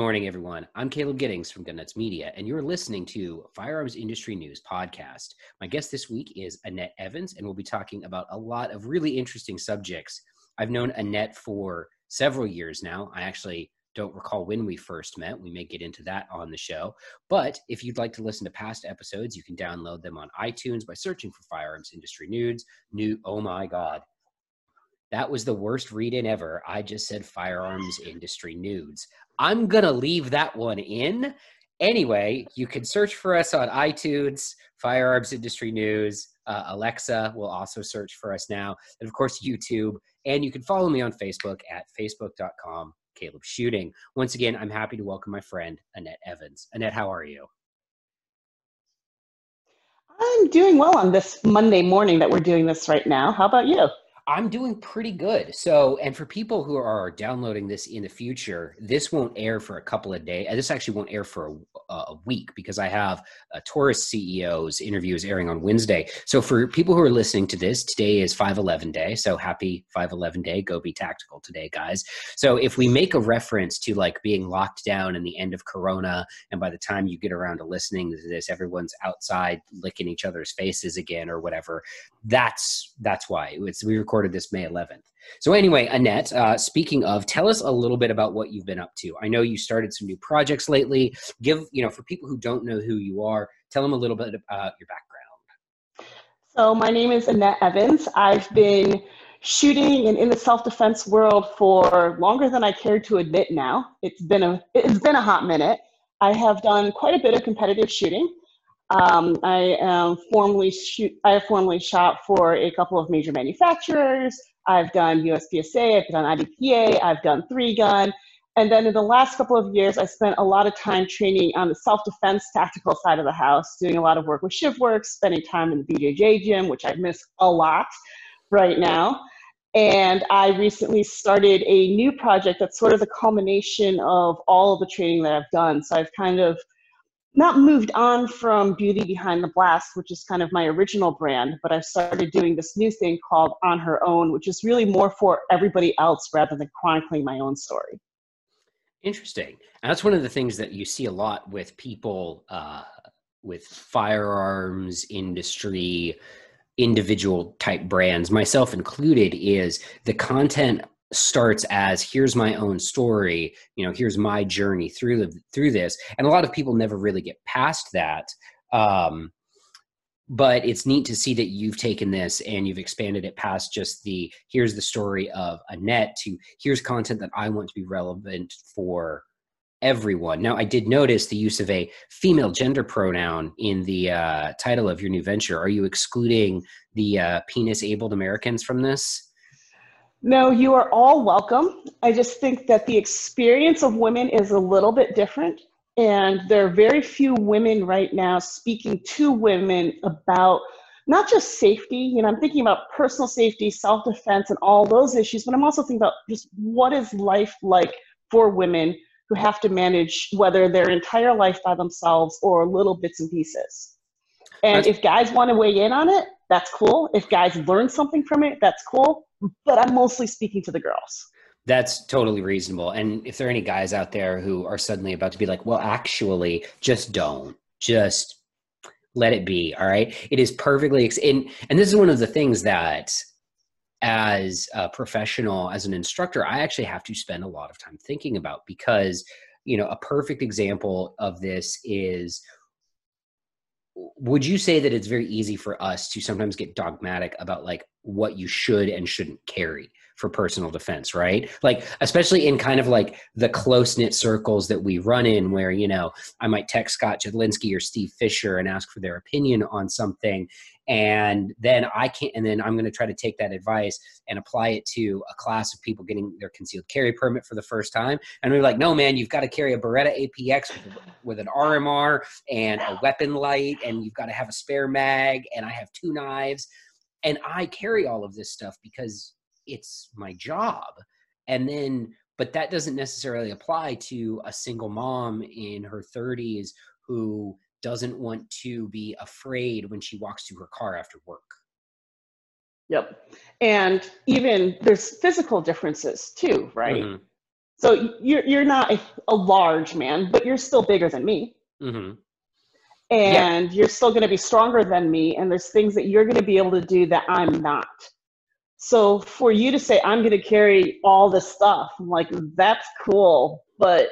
morning, everyone. I'm Caleb Giddings from Gun Nuts Media, and you're listening to Firearms Industry News Podcast. My guest this week is Annette Evans, and we'll be talking about a lot of really interesting subjects. I've known Annette for several years now. I actually don't recall when we first met. We may get into that on the show. But if you'd like to listen to past episodes, you can download them on iTunes by searching for Firearms Industry News. New, oh my God, that was the worst read in ever. I just said firearms industry nudes. I'm going to leave that one in. Anyway, you can search for us on iTunes, Firearms Industry News. Uh, Alexa will also search for us now. And of course, YouTube. And you can follow me on Facebook at facebook.com, Caleb Shooting. Once again, I'm happy to welcome my friend, Annette Evans. Annette, how are you? I'm doing well on this Monday morning that we're doing this right now. How about you? I'm doing pretty good. So, and for people who are downloading this in the future, this won't air for a couple of days. Uh, this actually won't air for a, a week because I have a Taurus CEO's interview is airing on Wednesday. So, for people who are listening to this, today is 511 day. So, happy 511 day. Go be tactical today, guys. So, if we make a reference to like being locked down and the end of Corona, and by the time you get around to listening to this, everyone's outside licking each other's faces again or whatever, that's that's why. It's we recorded this May 11th. So anyway, Annette, uh, speaking of, tell us a little bit about what you've been up to. I know you started some new projects lately. Give you know for people who don't know who you are, tell them a little bit about your background. So my name is Annette Evans. I've been shooting and in the self-defense world for longer than I care to admit now. It's been a it's been a hot minute. I have done quite a bit of competitive shooting. Um, I am formally shoot. I formally shot for a couple of major manufacturers. I've done USPSA. I've done IDPA. I've done three gun. And then in the last couple of years, I spent a lot of time training on the self-defense tactical side of the house, doing a lot of work with ShivWorks, spending time in the BJJ gym, which I miss a lot right now. And I recently started a new project that's sort of the culmination of all of the training that I've done. So I've kind of not moved on from Beauty Behind the Blast, which is kind of my original brand, but I've started doing this new thing called On Her Own, which is really more for everybody else rather than chronicling my own story. Interesting. And that's one of the things that you see a lot with people uh, with firearms industry, individual type brands, myself included, is the content starts as here's my own story you know here's my journey through the through this and a lot of people never really get past that um but it's neat to see that you've taken this and you've expanded it past just the here's the story of Annette to here's content that I want to be relevant for everyone. Now, I did notice the use of a female gender pronoun in the uh, title of your new venture. Are you excluding the uh, penis abled Americans from this? No, you are all welcome. I just think that the experience of women is a little bit different. And there are very few women right now speaking to women about not just safety, you know, I'm thinking about personal safety, self defense, and all those issues, but I'm also thinking about just what is life like for women who have to manage whether their entire life by themselves or little bits and pieces. And if guys want to weigh in on it, that's cool. If guys learn something from it, that's cool. But I'm mostly speaking to the girls. That's totally reasonable. And if there are any guys out there who are suddenly about to be like, well, actually, just don't. Just let it be. All right. It is perfectly, ex- and, and this is one of the things that as a professional, as an instructor, I actually have to spend a lot of time thinking about because, you know, a perfect example of this is would you say that it's very easy for us to sometimes get dogmatic about like what you should and shouldn't carry for personal defense right? Like especially in kind of like the close knit circles that we run in where you know i might text scott jedlinski or steve fisher and ask for their opinion on something and then i can't and then i'm going to try to take that advice and apply it to a class of people getting their concealed carry permit for the first time and we're like no man you've got to carry a beretta apx with an rmr and a weapon light and you've got to have a spare mag and i have two knives and i carry all of this stuff because it's my job and then but that doesn't necessarily apply to a single mom in her 30s who doesn't want to be afraid when she walks to her car after work. Yep. And even there's physical differences too, right? Mm-hmm. So you're you're not a, a large man, but you're still bigger than me. Mm-hmm. And Yeah. you're still going to be stronger than me. And there's things that you're going to be able to do that I'm not. So for you to say I'm going to carry all this stuff, I'm like that's cool, but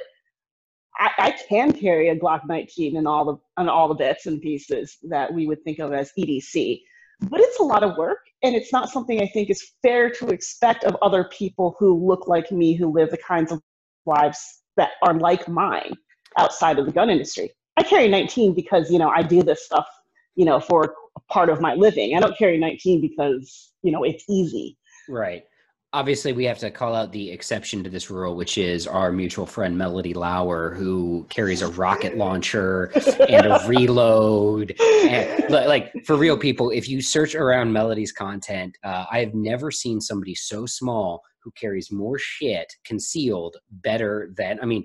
I, I can carry a Glock 19 and all the and all the bits and pieces that we would think of as EDC. But it's a lot of work, and it's not something I think is fair to expect of other people who look like me, who live the kinds of lives that are like mine outside of the gun industry. I carry 19 because you know I do this stuff, you know, for part of my living. I don't carry 19 because you know it's easy. Right. Obviously, we have to call out the exception to this rule, which is our mutual friend Melody Lauer, who carries a rocket launcher and a reload. And, like for real people, if you search around Melody's content, uh, I have never seen somebody so small who carries more shit concealed better than. I mean,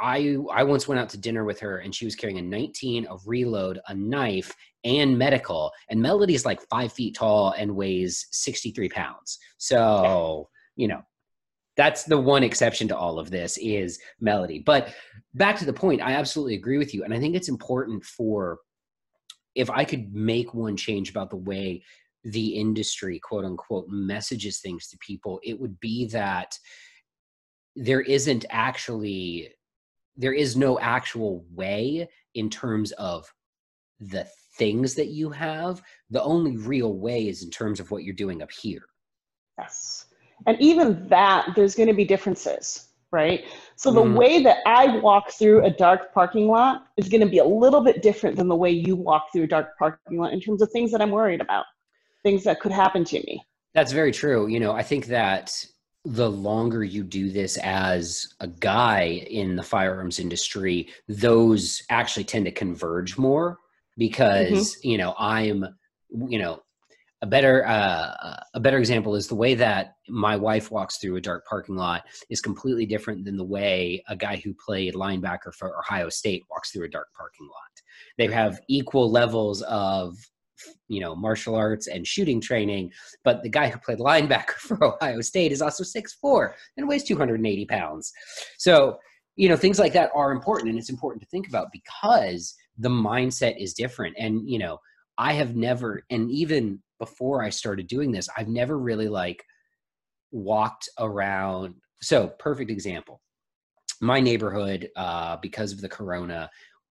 I I once went out to dinner with her, and she was carrying a 19, a reload, a knife, and medical. And Melody's like five feet tall and weighs 63 pounds. So you know. That's the one exception to all of this is Melody. But back to the point, I absolutely agree with you. And I think it's important for if I could make one change about the way the industry, quote unquote, messages things to people, it would be that there isn't actually, there is no actual way in terms of the things that you have. The only real way is in terms of what you're doing up here. Yes. And even that, there's going to be differences, right? So the Mhm. way that I walk through a dark parking lot is going to be a little bit different than the way you walk through a dark parking lot in terms of things that I'm worried about, things that could happen to me. That's very true. You know, I think that the longer you do this as a guy in the firearms industry, those actually tend to converge more because, you know, I'm, you know, a better uh, a better example is the way that my wife walks through a dark parking lot is completely different than the way a guy who played linebacker for Ohio State walks through a dark parking lot. They have equal levels of you know martial arts and shooting training but the guy who played linebacker for ohio state is also 6'4 and weighs 280 pounds so you know things like that are important and it's important to think about because the mindset is different and you know i have never and even before i started doing this i've never really like walked around so perfect example my neighborhood uh, because of the corona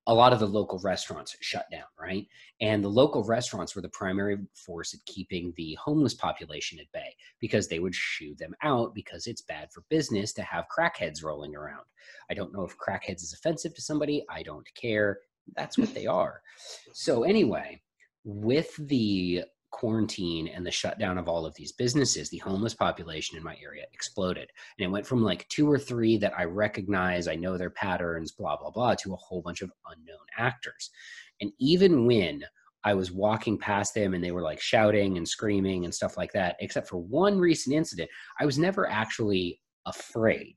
a lot of the local restaurants shut down, right? And the local restaurants were the primary force at keeping the homeless population at bay because they would shoo them out because it's bad for business to have crackheads rolling around. I don't know if crackheads is offensive to somebody. I don't care. That's what they are. So, anyway, with the quarantine and the shutdown of all of these businesses, the homeless population in my area exploded. And it went from like two or three that I recognize, I know their patterns, blah, blah, blah, to a whole bunch of unknown actors. And even when I was walking past them and they were like shouting and screaming and stuff like that, except for one recent incident, I was never actually afraid.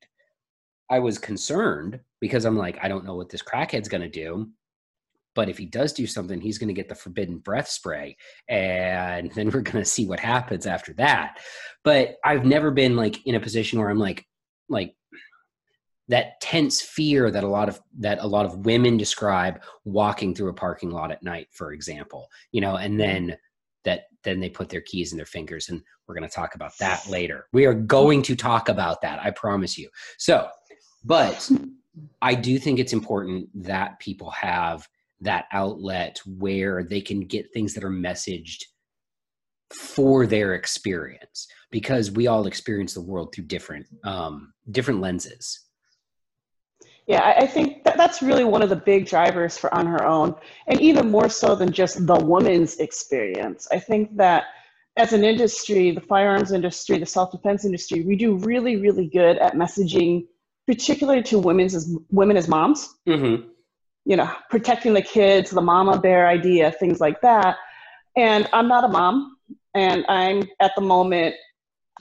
I was concerned because I'm like, I don't know what this crackhead's going to do. But if he does do something, he's going to get the forbidden breath spray. And then we're going to see what happens after that. But I've never been like in a position where I'm like, like, that tense fear that a lot of that a lot of women describe walking through a parking lot at night for example you know and then that then they put their keys in their fingers and we're going to talk about that later we are going to talk about that i promise you so but i do think it's important that people have that outlet where they can get things that are messaged for their experience because we all experience the world through different um, different lenses Yeah, I, think that that's really one of the big drivers for On Her Own, and even more so than just the woman's experience. I think that as an industry, the firearms industry, the self defense industry, we do really, really good at messaging, particularly to women's as women as moms. mm-hmm. You know, protecting the kids, the mama bear idea, things like that. And I'm not a mom, and I'm at the moment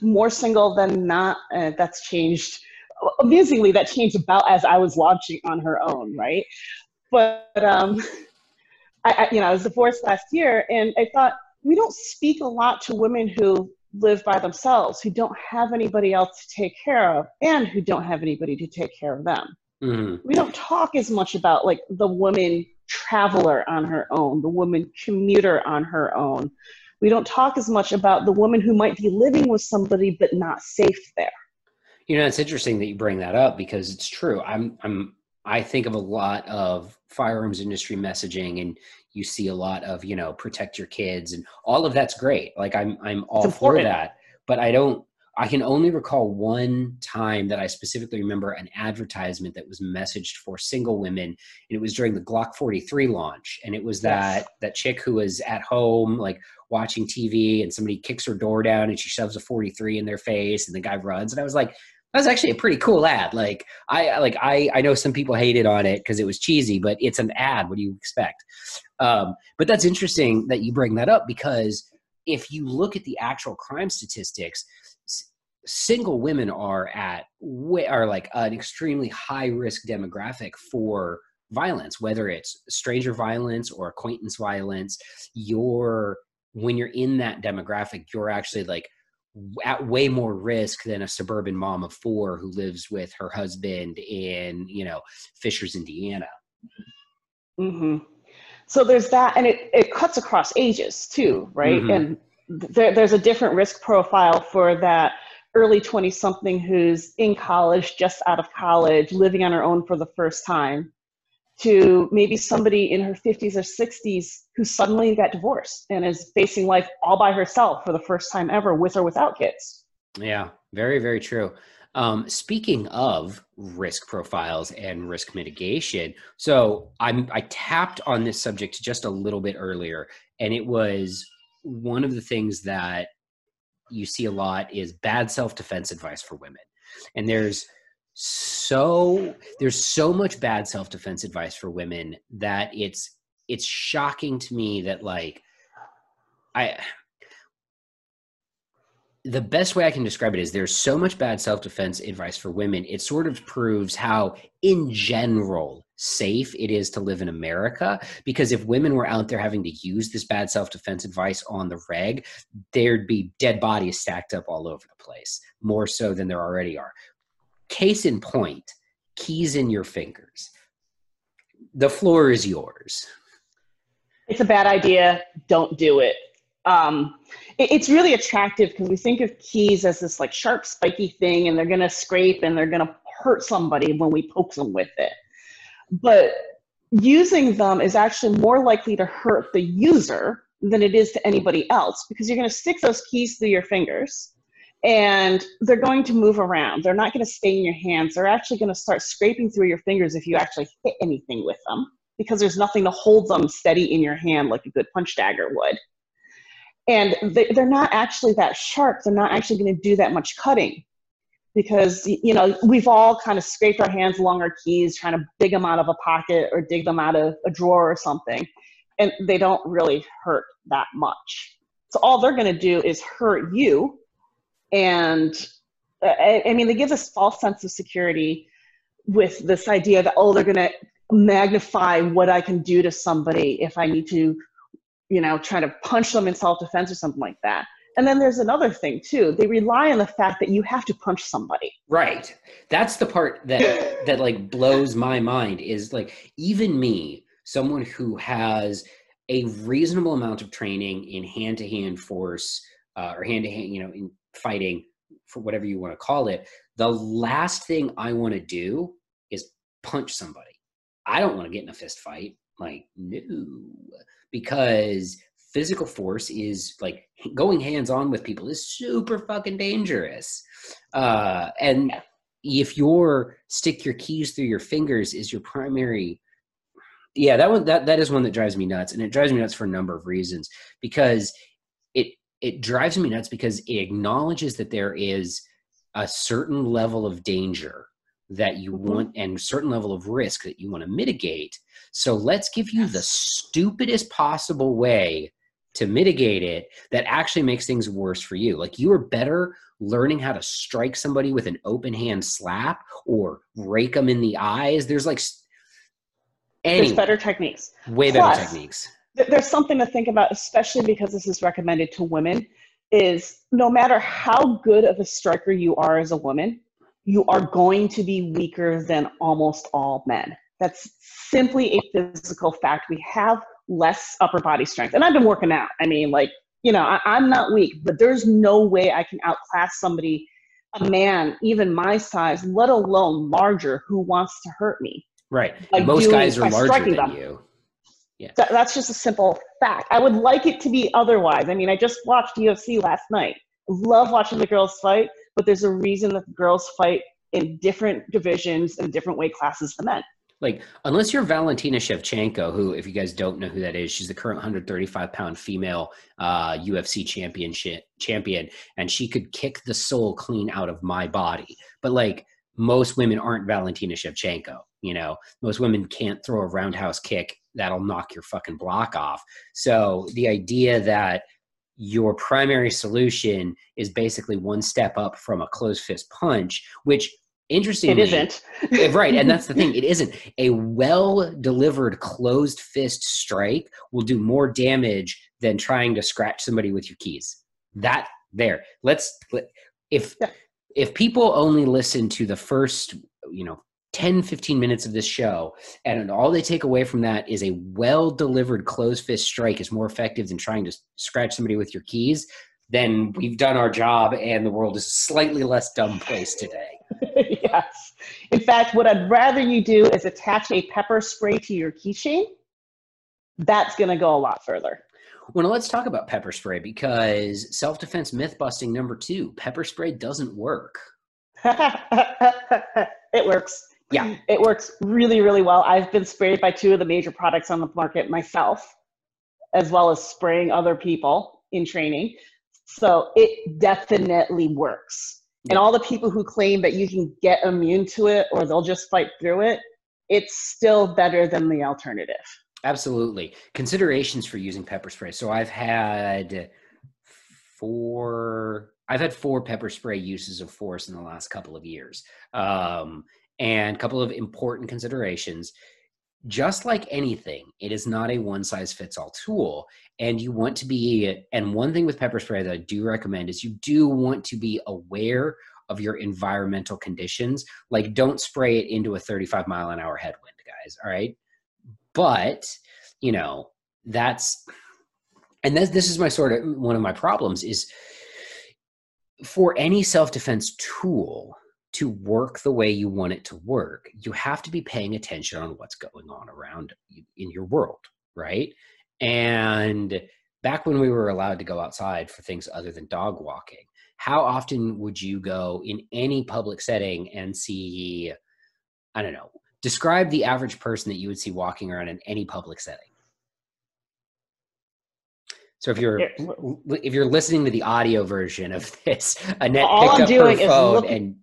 more single than not. And that's changed Amazingly, that changed about as I was launching on her own, right? But um, I, I, you know, I was divorced last year, and I thought we don't speak a lot to women who live by themselves, who don't have anybody else to take care of, and who don't have anybody to take care of them. Mm-hmm. We don't talk as much about like the woman traveler on her own, the woman commuter on her own. We don't talk as much about the woman who might be living with somebody but not safe there. You know, it's interesting that you bring that up because it's true. I'm I'm I think of a lot of firearms industry messaging and you see a lot of, you know, protect your kids and all of that's great. Like I'm I'm all for that. But I don't I can only recall one time that I specifically remember an advertisement that was messaged for single women, and it was during the Glock 43 launch. And it was that that chick who was at home, like watching TV, and somebody kicks her door down, and she shoves a 43 in their face, and the guy runs. And I was like, that was actually a pretty cool ad. Like I like I I know some people hated on it because it was cheesy, but it's an ad. What do you expect? Um, but that's interesting that you bring that up because if you look at the actual crime statistics single women are at are like an extremely high risk demographic for violence whether it's stranger violence or acquaintance violence you're when you're in that demographic you're actually like at way more risk than a suburban mom of four who lives with her husband in you know fishers indiana mm-hmm. so there's that and it, it cuts across ages too right mm-hmm. and there, there's a different risk profile for that early 20 something who's in college, just out of college, living on her own for the first time, to maybe somebody in her 50s or 60s who suddenly got divorced and is facing life all by herself for the first time ever with or without kids. Yeah, very, very true. Um, speaking of risk profiles and risk mitigation, so I'm I tapped on this subject just a little bit earlier, and it was one of the things that you see a lot is bad self-defense advice for women. And there's so there's so much bad self-defense advice for women that it's it's shocking to me that like i the best way I can describe it is there's so much bad self defense advice for women. It sort of proves how, in general, safe it is to live in America. Because if women were out there having to use this bad self defense advice on the reg, there'd be dead bodies stacked up all over the place, more so than there already are. Case in point, keys in your fingers. The floor is yours. It's a bad idea. Don't do it. Um, it, it's really attractive because we think of keys as this like sharp, spiky thing, and they're to scrape and they're to hurt somebody when we poke them with it. But using them is actually more likely to hurt the user than it is to anybody else because you're to stick those keys through your fingers and they're going to move around. They're not going to stay in your hands. They're actually going to start scraping through your fingers if you actually hit anything with them because there's nothing to hold them steady in your hand like a good punch dagger would and they, they're not actually that sharp. They're not actually going to do that much cutting because you know we've all kind of scraped our hands along our keys trying to dig them out of a pocket or dig them out of a drawer or something and they don't really hurt that much. So all they're going to do is hurt you and uh, I, I mean they give this false sense of security with this idea that oh they're going to magnify what i can do to somebody if i need to you know, trying to punch them in self defense or something like that. And then there's another thing too. They rely on the fact that you have to punch somebody. Right. That's the part that that like blows my mind is like even me, someone who has a reasonable amount of training in hand to hand force uh, or hand to hand, you know, in fighting for whatever you want to call it. The last thing I want to do is punch somebody. I don't want to get in a fist fight. Like, no because physical force is like going hands on with people is super fucking dangerous. Uh, and if your stick your keys through your fingers is your primary yeah that one that that is one that drives me nuts and it drives me nuts for a number of reasons because it it drives me nuts because it acknowledges that there is a certain level of danger that you mm-hmm. want and certain level of risk that you want to mitigate so let's give you the stupidest possible way to mitigate it that actually makes things worse for you. Like you are better learning how to strike somebody with an open hand slap or rake them in the eyes. There's like anyway, there's better techniques. Way Plus, better techniques there's something to think about especially because this is recommended to women is no matter how good of a striker you are as a woman, you are going to be weaker than almost all men. That's simply a physical fact. We have less upper body strength. And I've been working out. I mean, like, you know, I, am not weak, but there's no way I can outclass somebody, a man, even my size, let alone larger, who wants to hurt me. Right. Like Most guys are larger than them. you. Yeah. that's just a simple fact. I would like it to be otherwise. I mean, I just watched UFC last night. Love watching the girls fight, but there's a reason that the girls fight in different divisions and different weight classes than men. Like, unless you're Valentina Shevchenko, who, if you guys don't know who that is, she's the current 135 pound female uh, UFC championship champion, and she could kick the soul clean out of my body. But like, most women aren't Valentina Shevchenko. You know, most women can't throw a roundhouse kick that'll knock your fucking block off. So the idea that your primary solution is basically one step up from a closed fist punch, which interestingly, it isn't. Eh, right, and that's the thing. It isn't a well delivered closed fist strike will do more damage than trying to scratch somebody with your keys. That there. Let's if if people only listen to the first, you know, 10 15 minutes of this show and all they take away from that is a well delivered closed fist strike is more effective than trying to scratch somebody with your keys then we've done our job and the world is a slightly less dumb place today yes in fact what i'd rather you do is attach a pepper spray to your keychain that's going to go a lot further well let's talk about pepper spray because self-defense myth busting number two pepper spray doesn't work it works yeah. It works really, really well. I've been sprayed by two of the major products on the market myself, as well as spraying other people in training. So it definitely works. And all the people who claim that you can get immune to it or they'll just fight through it, it's still better than the alternative. Absolutely. Considerations for using pepper spray. So I've had four I've had four pepper spray uses of force in the last couple of years. Um, and a couple of important considerations. Just like anything, it is not a one size fits all tool. And you want to be, and one thing with pepper spray that I do recommend is you do want to be aware of your environmental conditions. Like, don't spray it into a 35 mile an hour headwind, guys. All right. But, you know, that's, and this, this is my sort of one of my problems is for any self defense tool, to work the way you want it to work, you have to be paying attention on what's going on around you in your world, right? And back when we were allowed to go outside for things other than dog walking, how often would you go in any public setting and see, I don't know, describe the average person that you would see walking around in any public setting? So if you're if you're listening to the audio version of this, Annette All picked I'm up her phone looking, and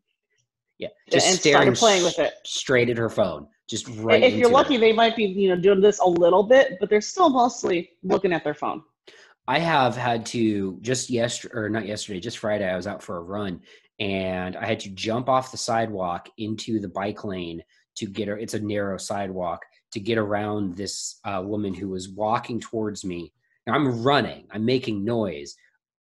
yeah, just and staring playing with it straight at her phone, just right. If you're lucky, they might be you know doing this a little bit, but they're still mostly looking at their phone. I have had to just yesterday or not yesterday, just Friday. I was out for a run and I had to jump off the sidewalk into the bike lane to get her. It's a narrow sidewalk to get around this uh, woman who was walking towards me. Now I'm running. I'm making noise.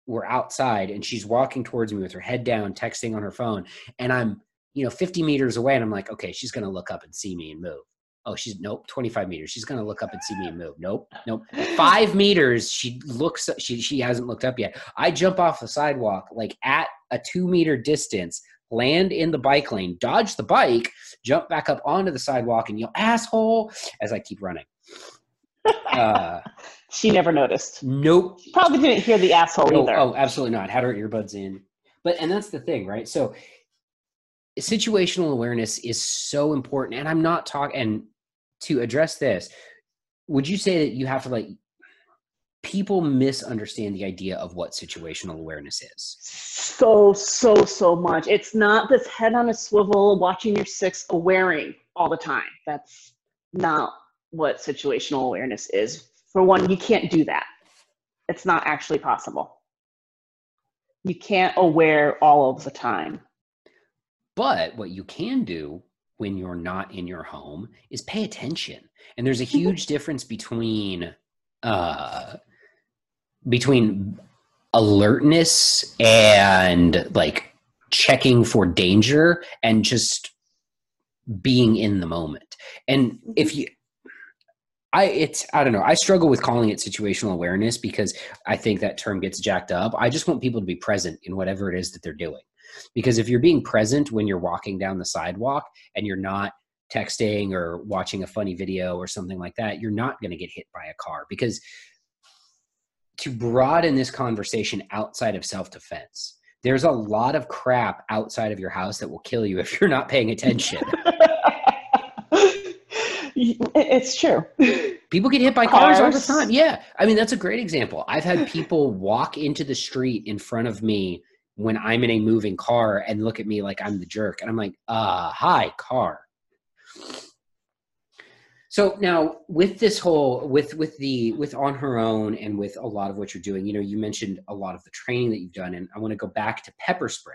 We're outside and she's walking towards me with her head down, texting on her phone, and I'm you know, 50 meters away. And I'm like, okay, she's going to look up and see me and move. Oh, she's nope, 25 meters. She's going to look up and see me and move. Nope, nope. Five meters. She looks, she, she hasn't looked up yet. I jump off the sidewalk, like at a two meter distance, land in the bike lane, dodge the bike, jump back up onto the sidewalk and yell, asshole, as I keep running. Uh, she never noticed. Nope. She probably didn't hear the asshole no, either. Oh, absolutely not. Had her earbuds in. But, and that's the thing, right? So situational awareness is so important and i'm not talking and to address this would you say that you have to like people misunderstand the idea of what situational awareness is? So so so much. It's not this head on a swivel watching your six awareing all the time. That's not what situational awareness is. For one you can't do that. It's not actually possible. You can't aware all of the time but what you can do when you're not in your home is pay attention. And there's a huge difference between uh between alertness and like checking for danger and just being in the moment. And if you I it's I don't know. I struggle with calling it situational awareness because I think that term gets jacked up. I just want people to be present in whatever it is that they're doing. Because if you're being present when you're walking down the sidewalk and you're not texting or watching a funny video or something like that, you're not going to get hit by a car because to broaden this conversation outside of self-defense, there's a lot of crap outside of your house that will kill you if you're not paying attention. it's true. People get hit by cars. cars all the time. Yeah. I mean, that's a great example. I've had people walk into the street in front of me when I'm in a moving car and look at me like I'm the jerk. And I'm like, uh, hi, car. So now with this whole with with the with on her own and with a lot of what you're doing, you know, you mentioned a lot of the training that you've done, and I want to go back to pepper spray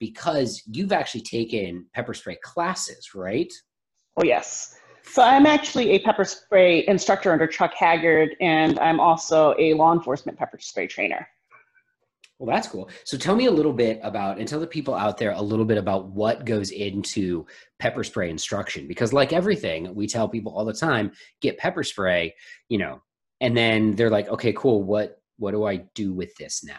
because you've actually taken pepper spray classes, right? Oh yes. So I'm actually a pepper spray instructor under Chuck Haggard, and I'm also a law enforcement pepper spray trainer. Well, that's cool. So tell me a little bit about, and tell the people out there a little bit about what goes into pepper spray instruction. Because, like everything, we tell people all the time, get pepper spray, you know, and then they're like, okay, cool. What what do I do with this now?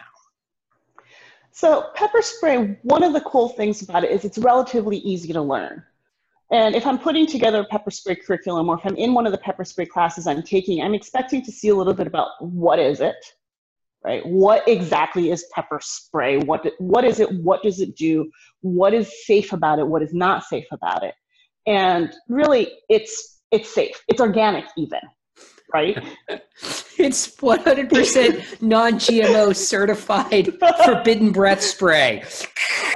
So pepper spray, one of the cool things about it is it's relatively easy to learn. And if I'm putting together a pepper spray curriculum or if I'm in one of the pepper spray classes I'm taking, I'm expecting to see a little bit about what is it, right? What exactly is pepper spray? What, what is it? What does it do? What is safe about it? What is not safe about it? And really, it's, it's safe. It's organic even, right? it's 100% non-GMO certified forbidden breath spray.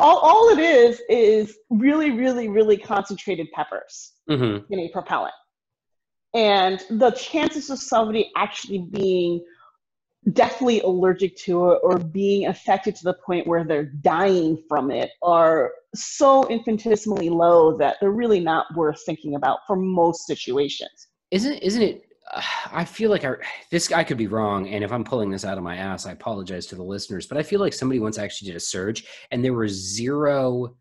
All, all it is is really, really, really concentrated peppers mm-hmm. in a propellant. And the chances of somebody actually being deathly allergic to it or being affected to the point where they're dying from it are so infinitesimally low that they're really not worth thinking about for most situations. Isn't isn't it I feel like I, this I could be wrong, and if I'm pulling this out of my ass, I apologize to the listeners. But I feel like somebody once actually did a surge, and there were zero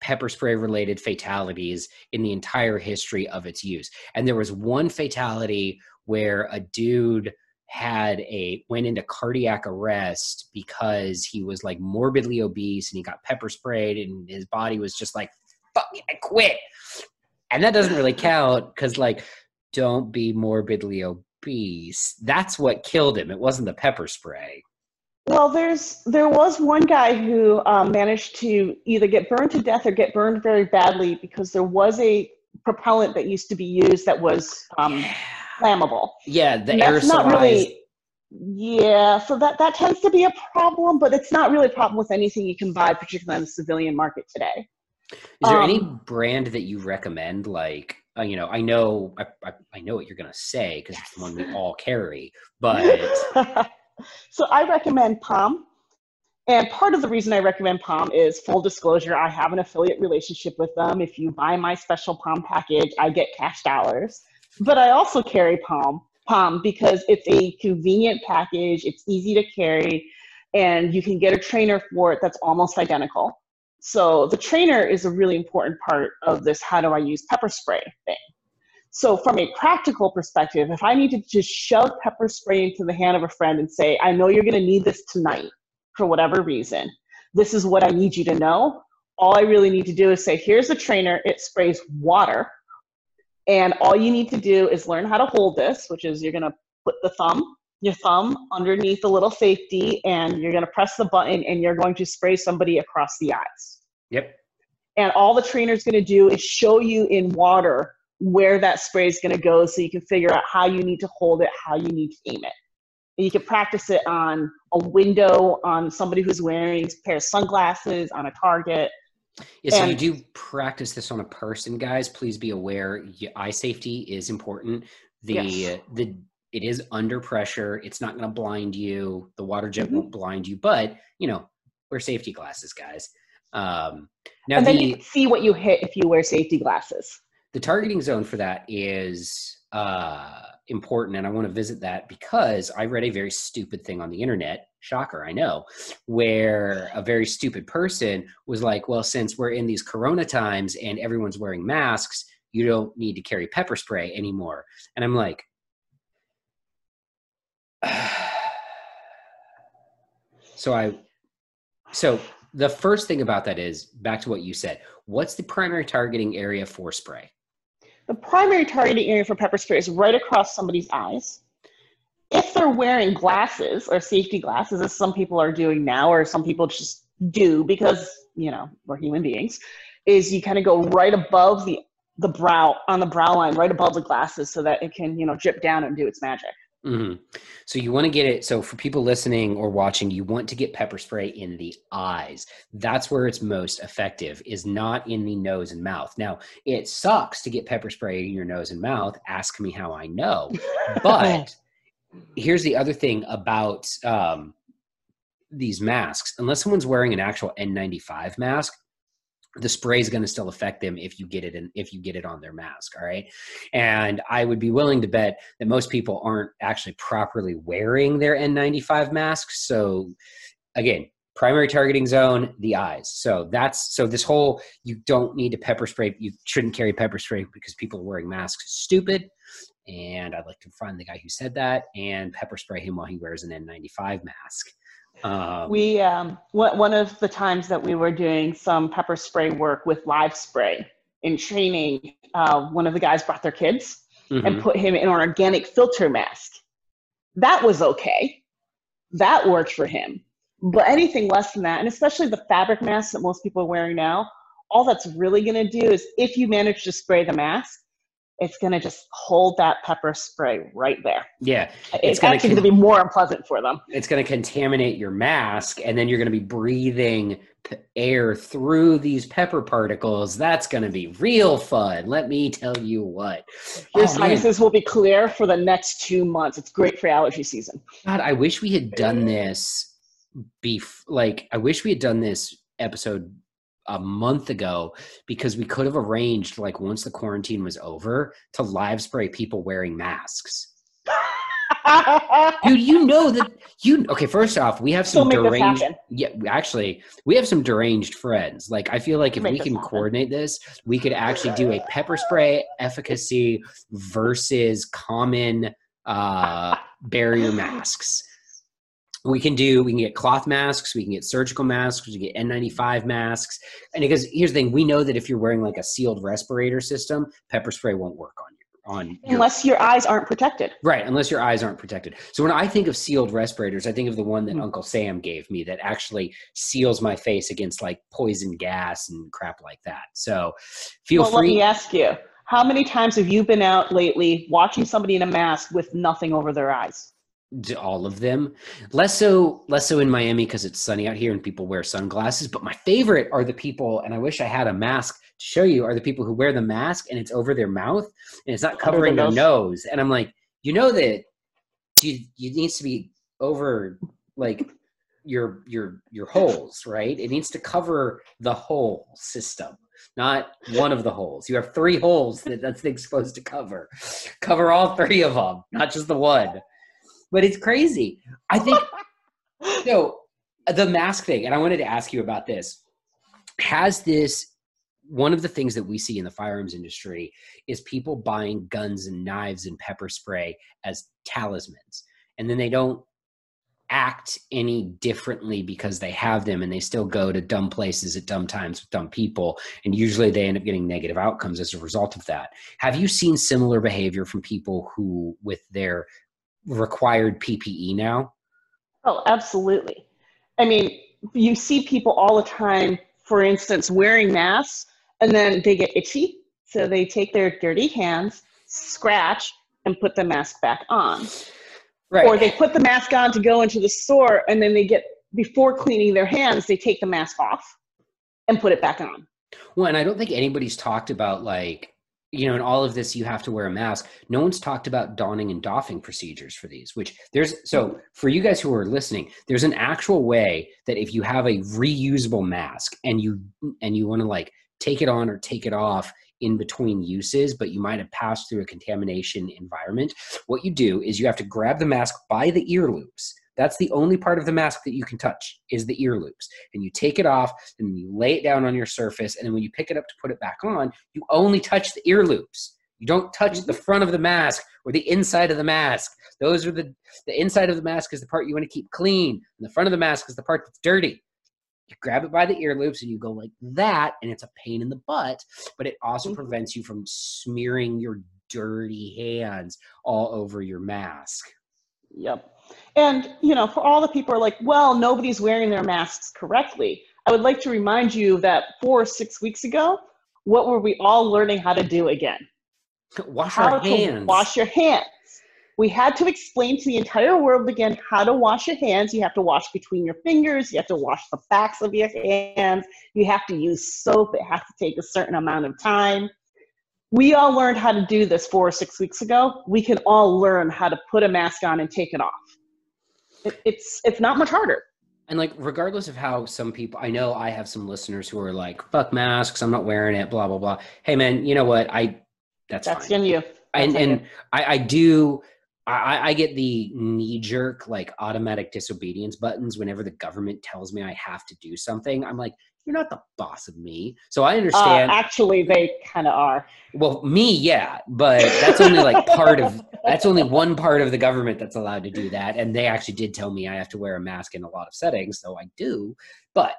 pepper spray related fatalities in the entire history of its use. And there was one fatality where a dude had a went into cardiac arrest because he was like morbidly obese and he got pepper sprayed and his body was just like fuck it, I quit. And that doesn't really count cuz like don't be morbidly obese. That's what killed him. It wasn't the pepper spray. Well, there's there was one guy who um, managed to either get burned to death or get burned very badly because there was a propellant that used to be used that was um, yeah flammable. Yeah, the aerosolized. Not really, yeah, so that, that tends to be a problem, but it's not really a problem with anything you can buy, particularly on the civilian market today. Is there um, any brand that you recommend? Like, uh, you know, I know I, I, I know what you're going to say because it's the one we all carry, but so I recommend POM. And part of the reason I recommend POM is full disclosure, I have an affiliate relationship with them. If you buy my special POM package, I get cash dollars. But I also carry POM, POM because it's a convenient package, it's easy to carry, and you can get a trainer for it that's almost identical. So the trainer is a really important part of this how do I use pepper spray thing. So from a practical perspective, if I need to just shove pepper spray into the hand of a friend and say, I know you're gonna need this tonight for whatever reason, this is what I need you to know. All I really need to do is say, here's the trainer, it sprays water and all you need to do is learn how to hold this, which is you're going to put the thumb, your thumb underneath the little safety, and you're going to press the button and you're going to spray somebody across the eyes. Yep. And all the trainer's going to do is show you in water where that spray is going to go so you can figure out how you need to hold it, how you need to aim it. And you can practice it on a window, on somebody who's wearing a pair of sunglasses, on a target, yeah, so and, you do practice this on a person, guys. Please be aware. Eye safety is important. The yes. the it is under pressure. It's not going to blind you. The water jet mm-hmm. won't blind you, but you know, wear safety glasses, guys. Um, now, and then the, you can see what you hit if you wear safety glasses. The targeting zone for that is uh, important and I want to visit that because I read a very stupid thing on the internet. Shocker, I know, where a very stupid person was like, well, since we're in these corona times and everyone's wearing masks, you don't need to carry pepper spray anymore. And I'm like, so I, so the first thing about that is back to what you said. What's the primary targeting area for spray? The primary targeting area for pepper spray is right across somebody's eyes. If they're wearing glasses or safety glasses, as some people are doing now, or some people just do because, you know, we're human beings, is you kind of go right above the, the brow, on the brow line, right above the glasses so that it can, you know, drip down and do its magic. Mm-hmm. So you want to get it. So for people listening or watching, you want to get pepper spray in the eyes. That's where it's most effective. Is not in the nose and mouth. Now it sucks to get pepper spray in your nose and mouth. Ask me how I know. But here's the other thing about um, these masks. Unless someone's wearing an actual N95 mask, the spray is going to still affect them if you get it in, if you get it on their mask all right? And i would be willing to bet that most people aren't actually properly wearing their n95 masks. So again primary targeting zone the eyes. So that's so this whole you don't need to pepper spray you shouldn't carry pepper spray because people are wearing masks stupid. And i'd like to find the guy who said that and pepper spray him while he wears an n95 mask um, we um, one of the times that we were doing some pepper spray work with live spray in training, uh, one of the guys brought their kids mm-hmm. and put him in an organic filter mask. That was okay. That worked for him. But anything less than that, and especially the fabric masks that most people are wearing now, all that's really going to do is if you manage to spray the mask, it's going to just hold that pepper spray right there. Yeah. It's, it's actually going to be more unpleasant for them. It's going to contaminate your mask, and then you're going to be breathing air through these pepper particles. That's going to be real fun. Let me tell you what. Your oh, sinuses will be clear for the next two months. It's great for allergy season. God, I wish we had done this. Beef, like I wish we had done this episode a month ago because we could have arranged like once the quarantine was over to live spray people wearing masks. Dude, you know that you okay. First off, we have some deranged. Yeah, actually, we have some deranged friends. Like, I feel like if we can happen. coordinate this, we could actually do a pepper spray efficacy versus common uh, barrier masks we can do we can get cloth masks we can get surgical masks we can get n95 masks. And because here's the thing we know that if you're wearing like a sealed respirator system pepper spray won't work on you on unless your, your eyes aren't protected. Right unless your eyes aren't protected. So when i think of sealed respirators i think of the one that mm-hmm. uncle sam gave me that actually seals my face against like poison gas and crap like that. So feel well, free let me ask you how many times have you been out lately watching somebody in a mask with nothing over their eyes all of them. Less so less so in miami because it's sunny out here and people wear sunglasses but my favorite are the people and i wish i had a mask to show you are the people who wear the mask and it's over their mouth and it's not covering their nose. and i'm like you know that you, you needs to be over like your your your holes right? It needs to cover the whole system not one of the holes. You have three holes that that's supposed to cover. Cover all three of them not just the one but it's crazy. I think so. The mask thing, and I wanted to ask you about this. Has this one of the things that we see in the firearms industry is people buying guns and knives and pepper spray as talismans, and then they don't act any differently because they have them and they still go to dumb places at dumb times with dumb people and usually they end up getting negative outcomes as a result of that have you seen similar behavior from people who with their required PPE now? Oh, absolutely. I mean, you see people all the time, for instance, wearing masks and then they get itchy. So they take their dirty hands, scratch, and put the mask back on. Right. Or they put the mask on to go into the store and then they get, before cleaning their hands, they take the mask off and put it back on. Well, and I don't think anybody's talked about like you know, in all of this, you have to wear a mask. No one's talked about donning and doffing procedures for these, which there's so hmm. for you guys who are listening, there's an actual way that if you have a reusable mask and you and you want to like take it on or take it off in between uses, but you might have passed through a contamination environment. What you do is you have to grab the mask by the ear loops. That's the only part of the mask that you can touch is the ear loops. And you take it off and you lay it down on your surface. And then when you pick it up to put it back on, you only touch the ear loops. You don't touch the front of the mask or the inside of the mask. Those are the the inside of the mask is the part you want to keep clean, and the front of the mask is the part that's dirty. You grab it by the ear loops and you go like that, and it's a pain in the butt, but it also Mhm. prevents you from smearing your dirty hands all over your mask. Yep. And, you know, for all the people who are like, well, nobody's wearing their masks correctly, I would like to remind you that four or six weeks ago, what were we all learning how to do again? Wash How our to hands. wash your hands. We had to explain to the entire world again how to wash your hands. You have to wash between your fingers. You have to wash the backs of your hands. You have to use soap. It has to take a certain amount of time. We all learned how to do this four or six weeks ago. We can all learn how to put a mask on and take it off. It, it's it's not much harder. And like, regardless of how some people, I know I have some listeners who are like, "Fuck masks, I'm not wearing it." Blah blah blah. Hey man, you know what? I that's, That's fine. on you. and That's on and you. I, I do. I, I get the knee jerk, like automatic disobedience buttons whenever the government tells me I have to do something. I'm like, you're not the boss of me. So I Uh, understand. actually, they kind of are. well, me, yeah, but that's only like part of that's only one part of the government that's allowed to do that and they actually did tell me i have to wear a mask in a lot of settings so i do but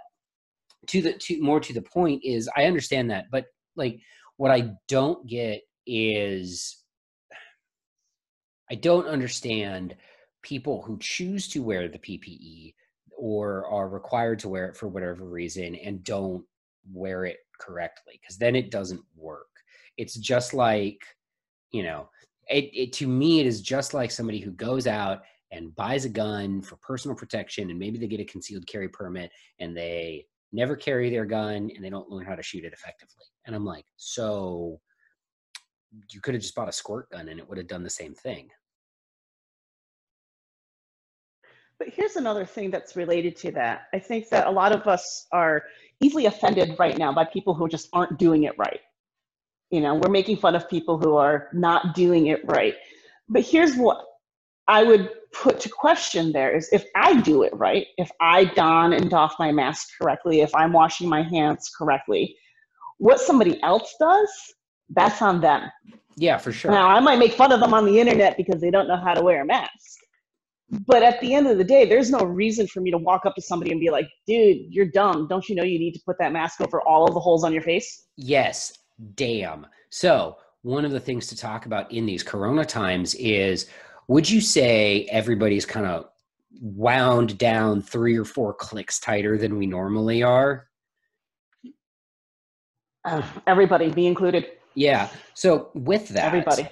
to the to more to the point is i understand that but like what i don't get is i don't understand people who choose to wear the ppe or are required to wear it for whatever reason and don't wear it correctly because then it doesn't work. It's just like you know it, it to me it is just like somebody who goes out and buys a gun for personal protection and maybe they get a concealed carry permit and they never carry their gun and they don't learn how to shoot it effectively. And i'm like so you could have just bought a squirt gun and it would have done the same thing But here's another thing that's related to that. I think that a lot of us are easily offended right now by people who just aren't doing it right. You know, we're making fun of people who are not doing it right. But here's what I would put to question there is if I do it right, if I don and doff my mask correctly, if I'm washing my hands correctly, what somebody else does, that's on them. yeah for sure Now, I might make fun of them on the internet because they don't know how to wear a mask. But at the end of the day, there's no reason for me to walk up to somebody and be like, dude, you're dumb. Don't you know you need to put that mask over all of the holes on your face? Yes, damn. So, one of the things to talk about in these corona times is would you say everybody's kind of wound down three or four clicks tighter than we normally are? Uh, everybody, me included. Yeah. So, with that, Everybody.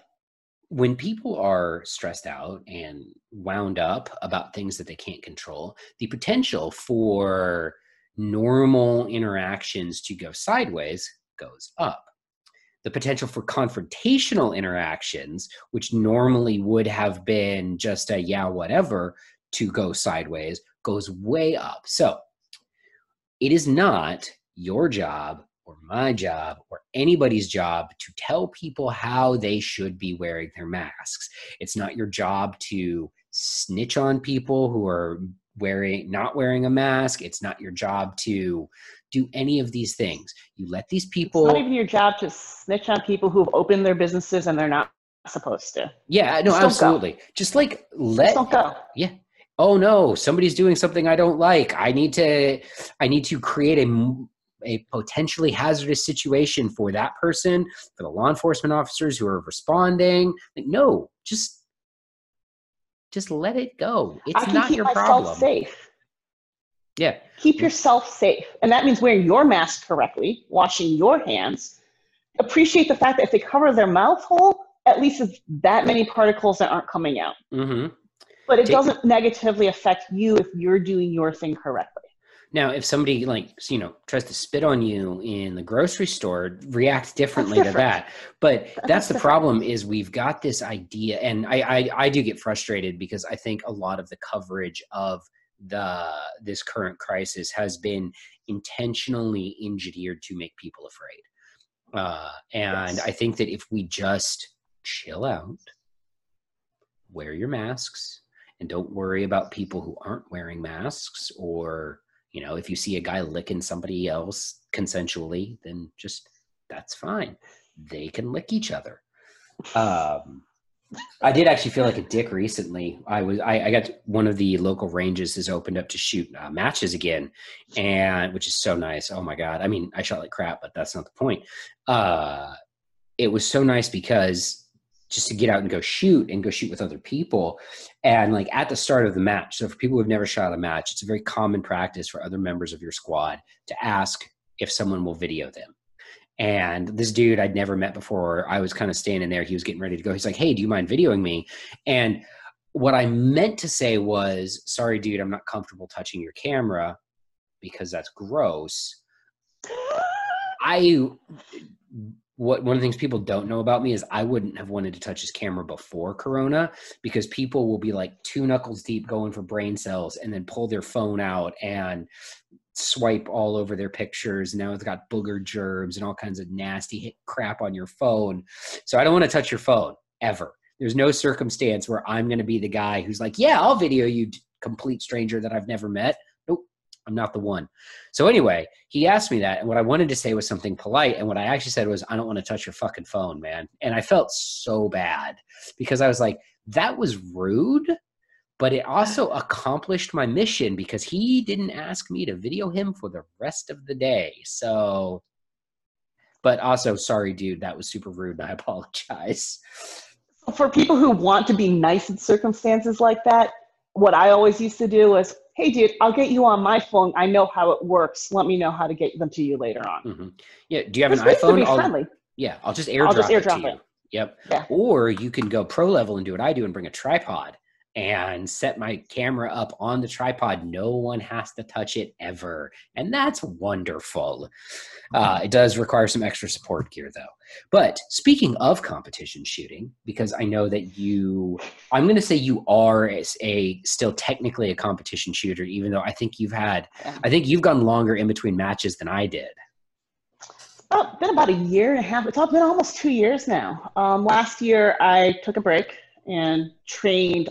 When people are stressed out and wound up about things that they can't control, the potential for normal interactions to go sideways goes up. The potential for confrontational interactions, which normally would have been just a yeah, whatever, to go sideways, goes way up. So it is not your job or my job or anybody's job to tell people how they should be wearing their masks. It's not your job to snitch on people who are wearing not wearing a mask. It's not your job to do any of these things. You let these It's people not even your job to snitch on people who've opened their businesses and they're not supposed to. Yeah, no, Just don't go. absolutely. Just like let Just don't go. Yeah, oh no somebody's doing something i don't like i need to i need to create a a potentially hazardous situation for that person for the law enforcement officers who are responding like no just just let it go I it's can not keep your myself problem safe. yeah Keep yourself safe. And that means wearing your mask correctly, washing your hands. Appreciate the fact that if they cover their mouth hole, at least it's that many particles that aren't coming out. hmm But it Take- doesn't negatively affect you if you're doing your thing correctly. Now if somebody like you know tries to spit on you in the grocery store react differently to that. But that's, the problem is we've got this idea and I, I i do get frustrated because i think a lot of the coverage of the this current crisis has been intentionally engineered to make people afraid. Uh, and Yes. I think that if we just chill out, wear your masks, and don't worry about people who aren't wearing masks, or, you know, if you see a guy licking somebody else consensually, then just that's fine. They can lick each other. Um, I did actually feel like a dick recently. I was I, I got one of the local ranges has opened up to shoot uh, matches again, and which is so nice. Oh my god! I mean, I shot like crap, but that's not the point. Uh, it was so nice because just to get out and go shoot and go shoot with other people, and like at the start of the match. So for people who've never shot a match, it's a very common practice for other members of your squad to ask if someone will video them. And this dude I'd never met before, I was kind of standing there. He was getting ready to go. He's like, Hey, do you mind videoing me? And what I meant to say was, Sorry, dude, I'm not comfortable touching your camera because that's gross. I, what one of the things people don't know about me is I wouldn't have wanted to touch his camera before Corona because people will be like two knuckles deep going for brain cells and then pull their phone out and swipe all over their pictures. Now it's got booger germs and all kinds of nasty crap on your phone. So I don't want to touch your phone ever. There's no circumstance where I'm going to be the guy who's like, yeah, I'll video you, complete stranger that I've never met. I'm not the one. So anyway, he asked me that, and what I wanted to say was something polite, and what I actually said was, I don't want to touch your fucking phone, man. And I felt so bad because I was like, that was rude but it also accomplished my mission because he didn't ask me to video him for the rest of the day. So, but also, sorry, dude, that was super rude. And I apologize. For people who want to be nice in circumstances like that, what I always used to do was, hey, dude, I'll get you on my phone. I know how it works. Let me know how to get them to you later on. hmm Yeah. Do you have an It's ways to iPhone? be I'll, yeah, I'll just airdrop, I'll just it airdrop you. it. Yep. Yeah. Or you can go pro level and do what I do and bring a tripod and set my camera up on the tripod. No one has to touch it ever. And that's wonderful. Uh, it does require some extra support gear though. But speaking of competition shooting, because I know that you, I'm going to say you are a, a still technically a competition shooter, even though I think you've had, I think you've gone longer in between matches than I did. Oh, been about a year and a half. It's all been almost two years now. Um, last year, I took a break and trained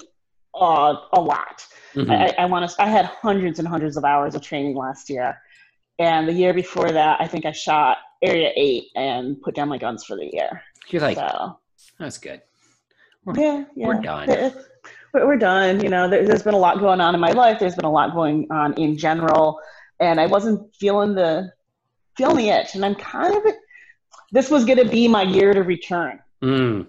uh, a lot. Mhm. I, I want to. I had hundreds and hundreds of hours of training last year, and the year before that, I think I shot Area Eight and put down my guns for the year. You're like, so that's good. yeah, yeah, we're done. We're, we're done. You know, there, there's been a lot going on in my life. There's been a lot going on in general, and I wasn't feeling the feeling the itch. And I'm kind of. This was going to be my year to return. Mm.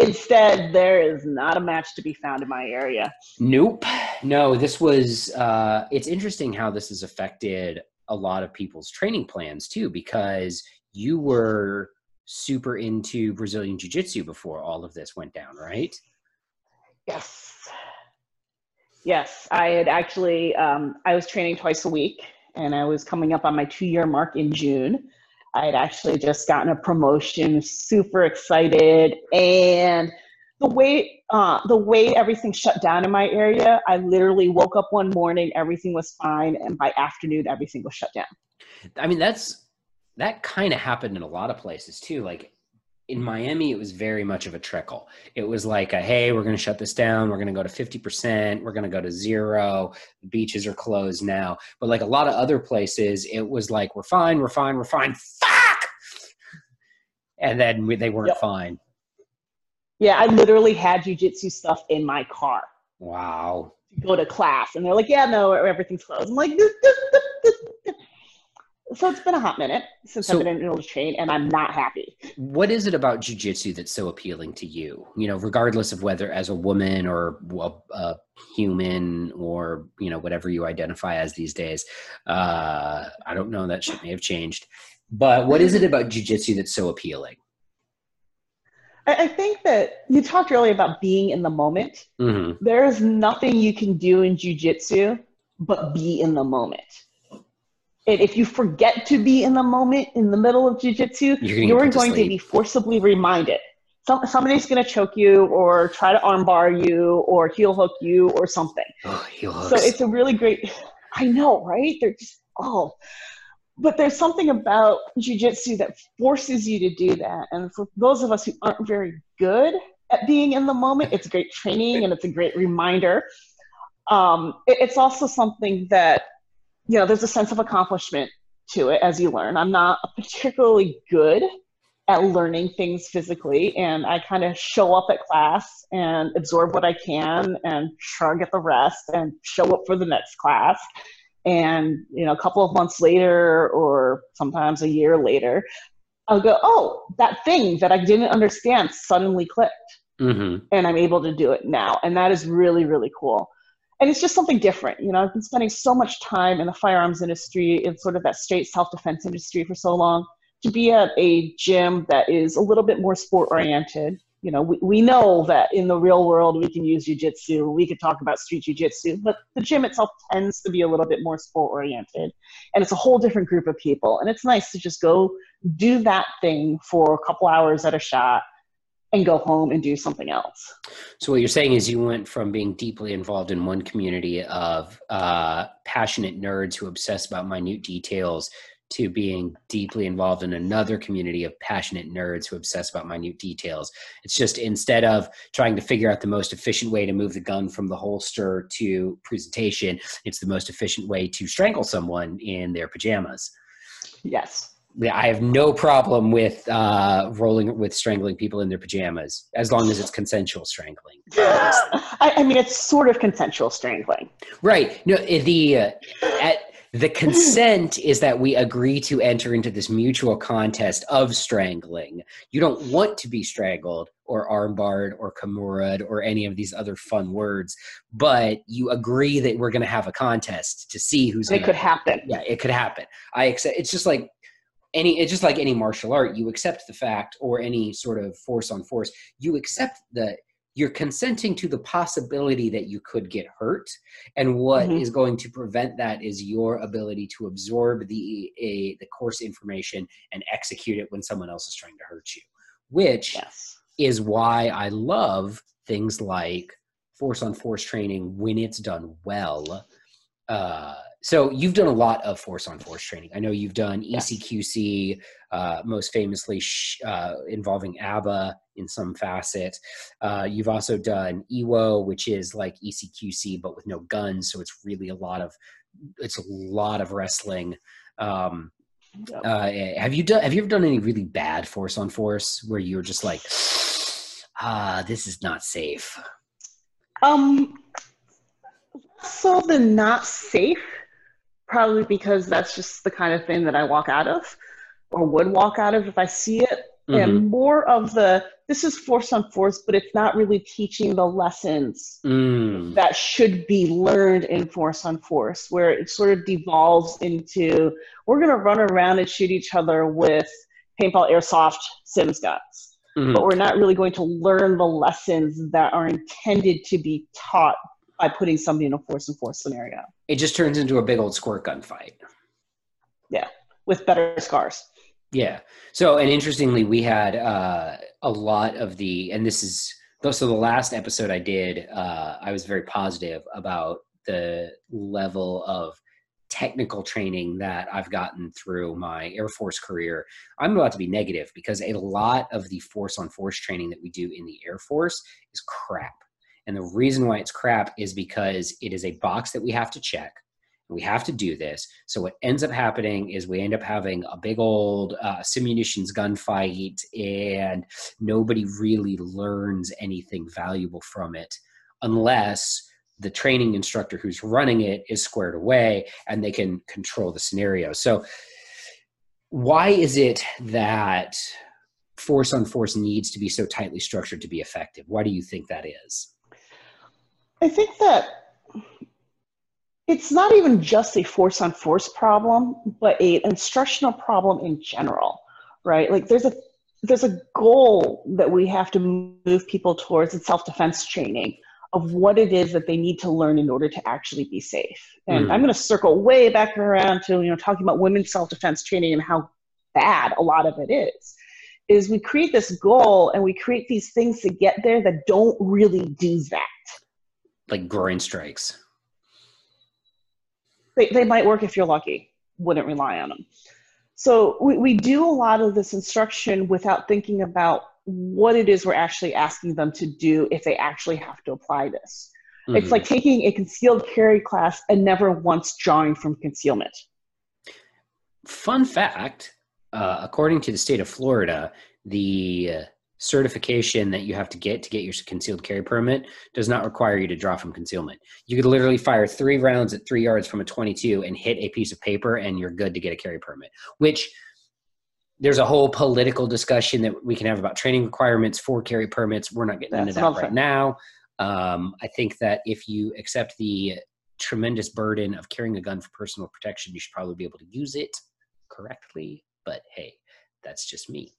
Instead, there is not a match to be found in my area. Nope. No, this was, uh, it's interesting how this has affected a lot of people's training plans too, because you were super into Brazilian Jiu Jitsu before all of this went down, right? Yes. Yes, I had actually, um, I was training twice a week and I was coming up on my two year mark in June. I had actually just gotten a promotion, super excited. And the way, uh, the way everything shut down in my area, I literally woke up one morning, everything was fine. And by afternoon, everything was shut down. I mean, that's, that kind of happened in a lot of places too. Like in Miami, it was very much of a trickle. It was like, a, hey, we're going to shut this down. We're going to go to 50%. We're going to go to zero. The beaches are closed now. But like a lot of other places, it was like, we're fine, we're fine, we're fine. And then we, they weren't Yep. fine. Yeah, I literally had jujitsu stuff in my car. Wow. to go to class and they're like yeah no everything's closed i'm like "This- this- this- this- this." so it's been a hot minute since So- i've been able to train and i'm not happy What is it about jujitsu that's so appealing to you? You know, regardless of whether as a woman or a, a human or you know whatever you identify as these days. Uh, I don't know. That shit may have changed. But what is it about jujitsu that's so appealing? I, think that you talked earlier about being in the moment. Hmm there is nothing you can do in jujitsu but be in the moment. And if you forget to be in the moment in the middle of jujitsu You're you're to going to be forcibly reminded. Some, somebody's going to choke you or try to armbar you or heel hook you or something. Oh, heel So it's a really great. I know, right? They're just oh, but there's something about jujitsu that forces you to do that. And for those of us who aren't very good at being in the moment, it's great training and it's a great reminder. Um, it, it's also something that, you know, there's a sense of accomplishment to it as you learn. I'm not particularly good at learning things physically, and I kind of show up at class and absorb what I can and shrug at the rest and show up for the next class and you know a couple of months later or sometimes a year later i'll go oh that thing that i didn't understand suddenly clicked. Mm-hmm. and i'm able to do it now. And that is really really cool. And it's just something different. You know i've been spending so much time in the firearms industry in sort of that straight self-defense industry for so long to be at a gym that is a little bit more sport oriented you know, we, we know that in the real world we can use jujitsu, we could talk about street jujitsu, but the gym itself tends to be a little bit more sport oriented. And it's a whole different group of people. And it's nice to just go do that thing for a couple hours at a shot and go home and do something else. So what you're saying is you went from being deeply involved in one community of uh, passionate nerds who obsess about minute details to being deeply involved in another community of passionate nerds who obsess about minute details. It's just instead of trying to figure out the most efficient way to move the gun from the holster to presentation, it's the most efficient way to strangle someone in their pajamas. Yes. I have no problem with uh, rolling with strangling people in their pajamas as long as it's consensual strangling. I, I mean, it's sort of consensual strangling, right? No, the uh, at the consent is that we agree to enter into this mutual contest of strangling. You don't want to be strangled or armbarred or kimura'd or any of these other fun words, but you agree that we're going to have a contest to see who's. It could happen. Yeah, it could happen. I accept. It's just like any. It's just like any martial art. You accept the fact, or any sort of force on force. You accept the you're consenting to the possibility that you could get hurt and what mm-hmm. is going to prevent that is your ability to absorb the a, the course information and execute it when someone else is trying to hurt you which yes. is why i love things like force on force training when it's done well uh, so you've done a lot of force on force training. I know you've done ECQC, uh, most famously sh- uh, involving ABBA in some facet. Uh, you've also done EWO, which is like ECQC but with no guns, so it's really a lot of it's a lot of wrestling. Um, uh, have you done? Have you ever done any really bad force on force where you're just like, ah, this is not safe? Um, so the not safe probably because that's just the kind of thing that I walk out of or would walk out of if I see it. Mm-hmm. And more of the this is force on force, but it's not really teaching the lessons mm. that should be learned in force on force, where it sort of devolves into we're going to run around and shoot each other with paintball airsoft Sims guns. Mm-hmm. But we're not really going to learn the lessons that are intended to be taught by putting somebody in a force and force scenario. It just turns into a big old squirt gun fight. Yeah, with better scars. Yeah. So, and interestingly, we had uh, a lot of the, and this is, those so the last episode I did, uh, I was very positive about the level of technical training that I've gotten through my Air Force career. I'm about to be negative because a lot of the force on force training that we do in the Air Force is crap. And the reason why it's crap is because it is a box that we have to check. We have to do this. So what ends up happening is we end up having a big old uh, simunitions gunfight, and nobody really learns anything valuable from it unless the training instructor who's running it is squared away and they can control the scenario. So why is it that force on force needs to be so tightly structured to be effective? Why do you think that is? I think that it's not even just a force on force problem, but a instructional problem in general, right? Like there's a there's a goal that we have to move people towards in self-defense training of what it is that they need to learn in order to actually be safe. And mm. I'm going to circle way back around to you know talking about women's self-defense training and how bad a lot of it is. Is we create this goal and we create these things to get there that don't really do that like groin strikes. They, they might work if you're lucky. wouldn't rely on them. So we, we do a lot of this instruction without thinking about what it is we're actually asking them to do if they actually have to apply this. Mm-hmm. It's like taking a concealed carry class and never once drawing from concealment. Fun fact uh, according to the state of Florida, the uh, certification that you have to get to get your concealed carry permit does not require you to draw from concealment. You could literally fire three rounds at three yards from a 22 and hit a piece of paper, and you're good to get a carry permit. Which there's a whole political discussion that we can have about training requirements for carry permits. We're not getting That's into that right now. Um, I think that if you accept the tremendous burden of carrying a gun for personal protection, you should probably be able to use it correctly. But hey, that's just me.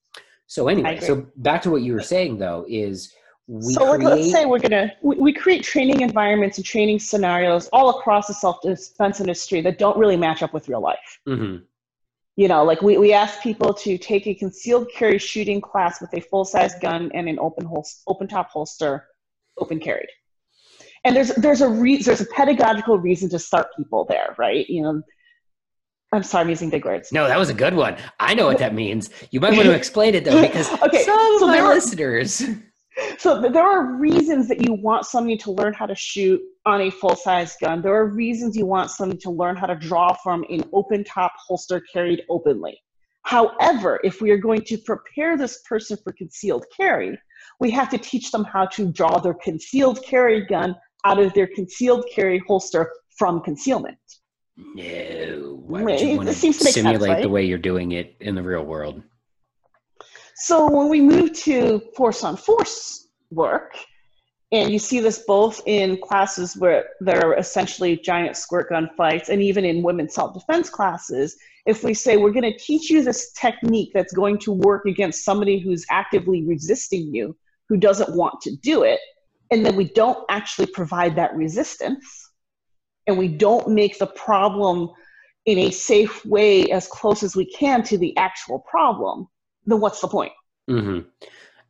So anyway, so back to what you were saying though is we so create, let's say we're gonna we, we create training environments and training scenarios all across the self defense industry that don't really match up with real life. Mm-hmm. You know, like we, we ask people to take a concealed carry shooting class with a full size gun and an open holster, open top holster, open carried. And there's there's a re- there's a pedagogical reason to start people there, right? You know, I'm sorry, I'm using big words. No, that was a good one. I know what that means. You might want to explain it though, because okay, some so of my listeners. So there are reasons that you want somebody to learn how to shoot on a full-size gun. There are reasons you want somebody to learn how to draw from an open-top holster carried openly. However, if we are going to prepare this person for concealed carry, we have to teach them how to draw their concealed carry gun out of their concealed carry holster from concealment. No. Why would you want to simulate sense, right? the way you're doing it in the real world? So when we move to force on force work, and you see this both in classes where there are essentially giant squirt gun fights, and even in women's self defense classes, if we say we're going to teach you this technique that's going to work against somebody who's actively resisting you, who doesn't want to do it, and then we don't actually provide that resistance, and we don't make the problem in a safe way as close as we can to the actual problem, then what's the point? Mm-hmm.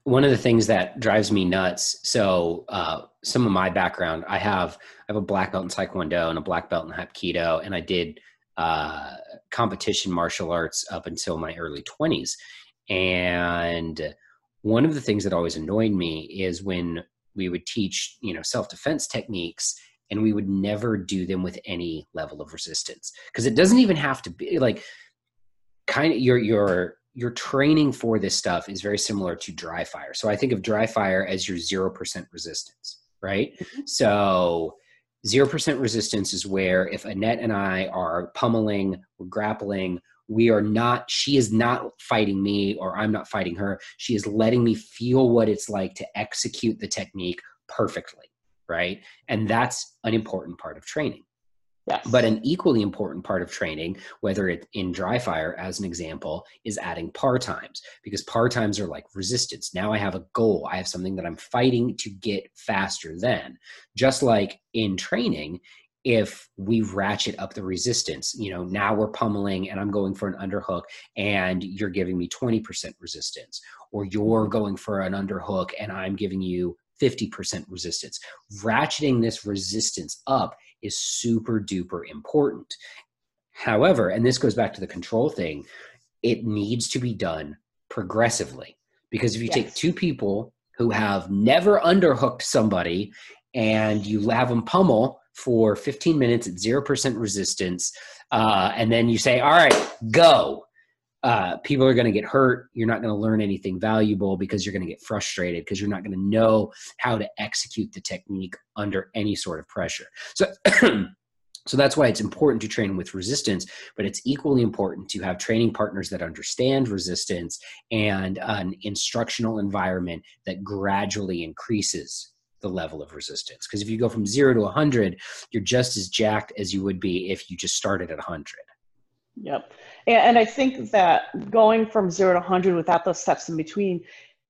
One of the things that drives me nuts. So, uh, some of my background, I have I have a black belt in Taekwondo and a black belt in Hapkido, and I did uh, competition martial arts up until my early twenties. And one of the things that always annoyed me is when we would teach, you know, self defense techniques and we would never do them with any level of resistance because it doesn't even have to be like kind of your your your training for this stuff is very similar to dry fire. So I think of dry fire as your 0% resistance, right? Mm-hmm. So 0% resistance is where if Annette and I are pummeling, we're grappling, we are not, she is not fighting me or I'm not fighting her. She is letting me feel what it's like to execute the technique perfectly right? And that's an important part of training. Yes. But an equally important part of training, whether it's in dry fire as an example, is adding par times because par times are like resistance. Now I have a goal, I have something that I'm fighting to get faster than. Just like in training, if we ratchet up the resistance, you know, now we're pummeling and I'm going for an underhook and you're giving me 20% resistance, or you're going for an underhook and I'm giving you 50% resistance. Ratcheting this resistance up is super duper important. However, and this goes back to the control thing, it needs to be done progressively. Because if you yes. take two people who have never underhooked somebody and you have them pummel for 15 minutes at 0% resistance, uh, and then you say, all right, go uh, people are going to get hurt. You're not going to learn anything valuable because you're going to get frustrated because you're not going to know how to execute the technique under any sort of pressure. So, so that's why it's important to train with resistance, but it's equally important to have training partners that understand resistance and an instructional environment that gradually increases the level of resistance. Because if you go from zero to 100, you're just as jacked as you would be if you just started at 100. Yep. And I think that going from zero to 100 without those steps in between,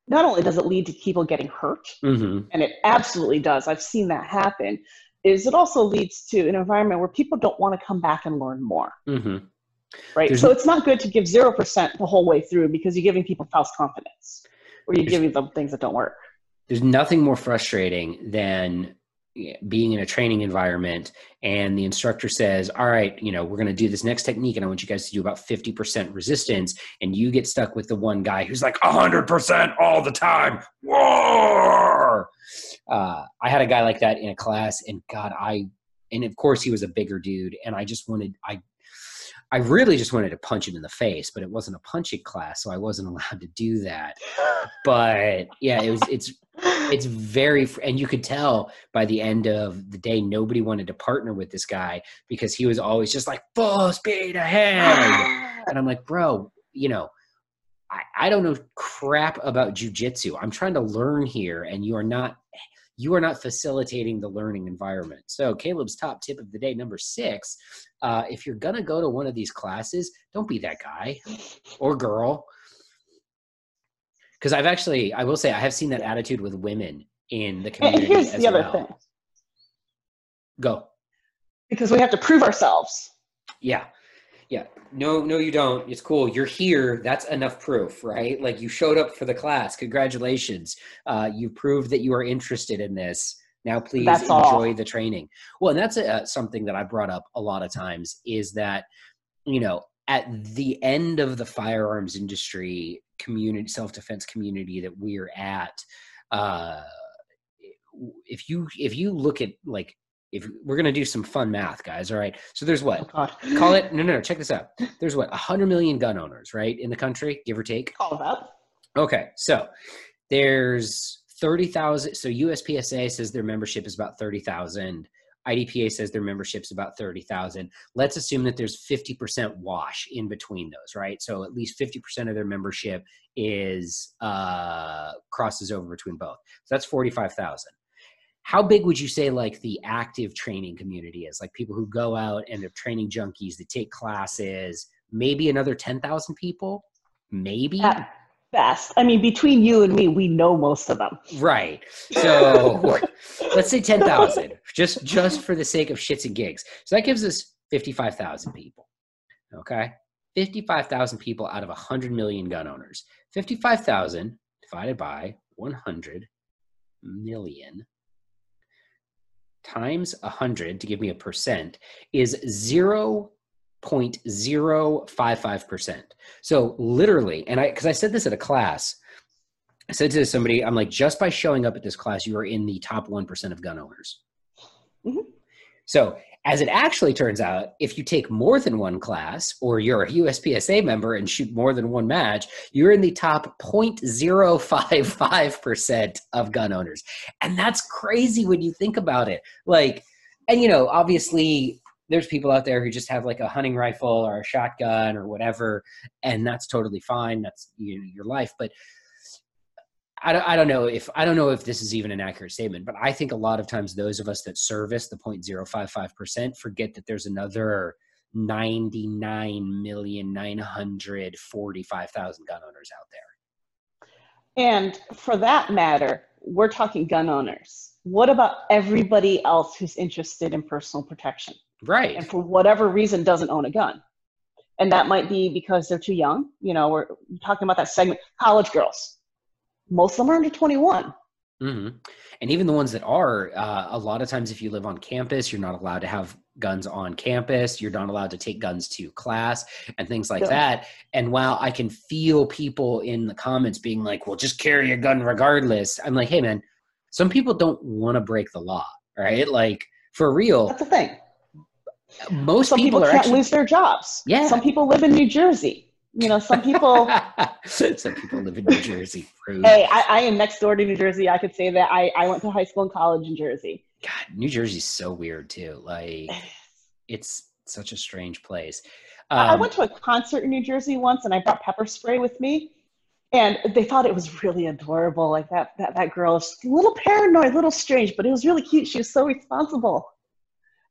not only does it lead to people getting hurt, mm-hmm. and it absolutely does, I've seen that happen, is it also leads to an environment where people don't want to come back and learn more. Mm-hmm. Right. There's so it's not good to give 0% the whole way through because you're giving people false confidence or you're giving them things that don't work. There's nothing more frustrating than being in a training environment and the instructor says all right you know we're going to do this next technique and i want you guys to do about 50% resistance and you get stuck with the one guy who's like 100% all the time Whoa! Uh, i had a guy like that in a class and god i and of course he was a bigger dude and i just wanted i I really just wanted to punch him in the face, but it wasn't a punching class, so I wasn't allowed to do that. But yeah, it was it's it's very and you could tell by the end of the day nobody wanted to partner with this guy because he was always just like full speed ahead. and I'm like, bro, you know, I, I don't know crap about jujitsu. I'm trying to learn here, and you are not you are not facilitating the learning environment. So, Caleb's top tip of the day, number six uh, if you're going to go to one of these classes, don't be that guy or girl. Because I've actually, I will say, I have seen that attitude with women in the community. And here's the other well. thing go. Because we have to prove ourselves. Yeah. Yeah. No, no, you don't. It's cool. You're here. That's enough proof, right? Like you showed up for the class. Congratulations. Uh, you proved that you are interested in this. Now, please That's enjoy all. the training. Well, and that's uh, something that I brought up a lot of times is that, you know, at the end of the firearms industry community, self defense community that we're at, uh, if you if you look at like if we're gonna do some fun math, guys, all right. So there's Oh, what God. call it no no no check this out. There's what? 100 million gun owners right in the country give or take? Call that. okay so there's 30,000 so USPSA says their membership is about 30,000 IDPA says their membership's about 30,000 let's assume that there's 50% wash in between those right? So at least 50% of their membership is uh crosses over between both. So that's 45,000 how big would you say like the active training community is? Like people who go out and they're training junkies that take classes maybe another 10,000 people? Maybe? At best. I mean, between you and me, we know most of them. right. So let's say 10,000 just just for the sake of shits and gigs. So that gives us 55,000 people okay? 55,000 people out of 100 million gun owners. 55,000 divided by 100 million times 100 to give me a percent is 0.055%. So literally, and I because I said this at a class, I said to somebody, I'm like, just by showing up at this class, you are in the top 1% of gun owners. Mhm. So as it actually turns out, if you take more than one class or you're a USPSA member and shoot more than one match, you're in the top 0.055% of gun owners. And that's crazy when you think about it. Like, and you know, obviously there's people out there who just have like a hunting rifle or a shotgun or whatever, and that's totally fine. That's you know, your life. But I don't, I don't know if I don't know if this is even an accurate statement, but I think a lot of times those of us that service the 0.055% forget that there's another 99,945,000 gun owners out there. And for that matter, we're talking gun owners. What about everybody else who's interested in personal protection Right. and for whatever reason doesn't own a gun? And that might be because they're too young. You know, we're talking about that segment, college girls. Most of them are under 21. hmm And even the ones that are, uh, a lot of times, if you live on campus, you're not allowed to have guns on campus. You're not allowed to take guns to class and things like Yeah. that. And while I can feel people in the comments being like, well, just carry a gun regardless, I'm like, hey, man, some people don't want to break the law, right? Like, for real, That's the thing. most Some people, people, are can't actually. lose their jobs. Yeah. Some people live in New Jersey. You know, some people. some people live in New Jersey. Rude. hey, I, I am next door to New Jersey. I could say that I, I went to high school and college in Jersey. God, New Jersey's so weird too. Like, it's such a strange place. I I Um, went to a concert in New Jersey once, and I brought pepper spray with me, and they thought it was really adorable. Like that that that girl is a little paranoid, a little strange, but it was really cute. She was so responsible.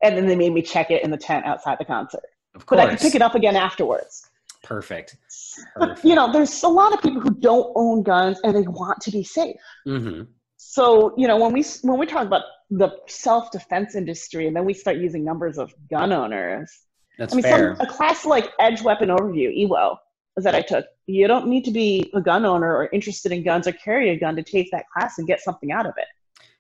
And then they made me check it in the tent outside the concert, of but. I could pick it up again afterwards. Perfect. But you know, there's a lot of people who don't own guns and they want to be safe. hmm So you know, when we when we talk about the self defense industry, and then we start using numbers of gun owners, That's I mean, fair. some, a class like Edge Weapon Overview, EWO, that I took, you don't need to be a gun owner or interested in guns or carry a gun to take that class and get something out of it.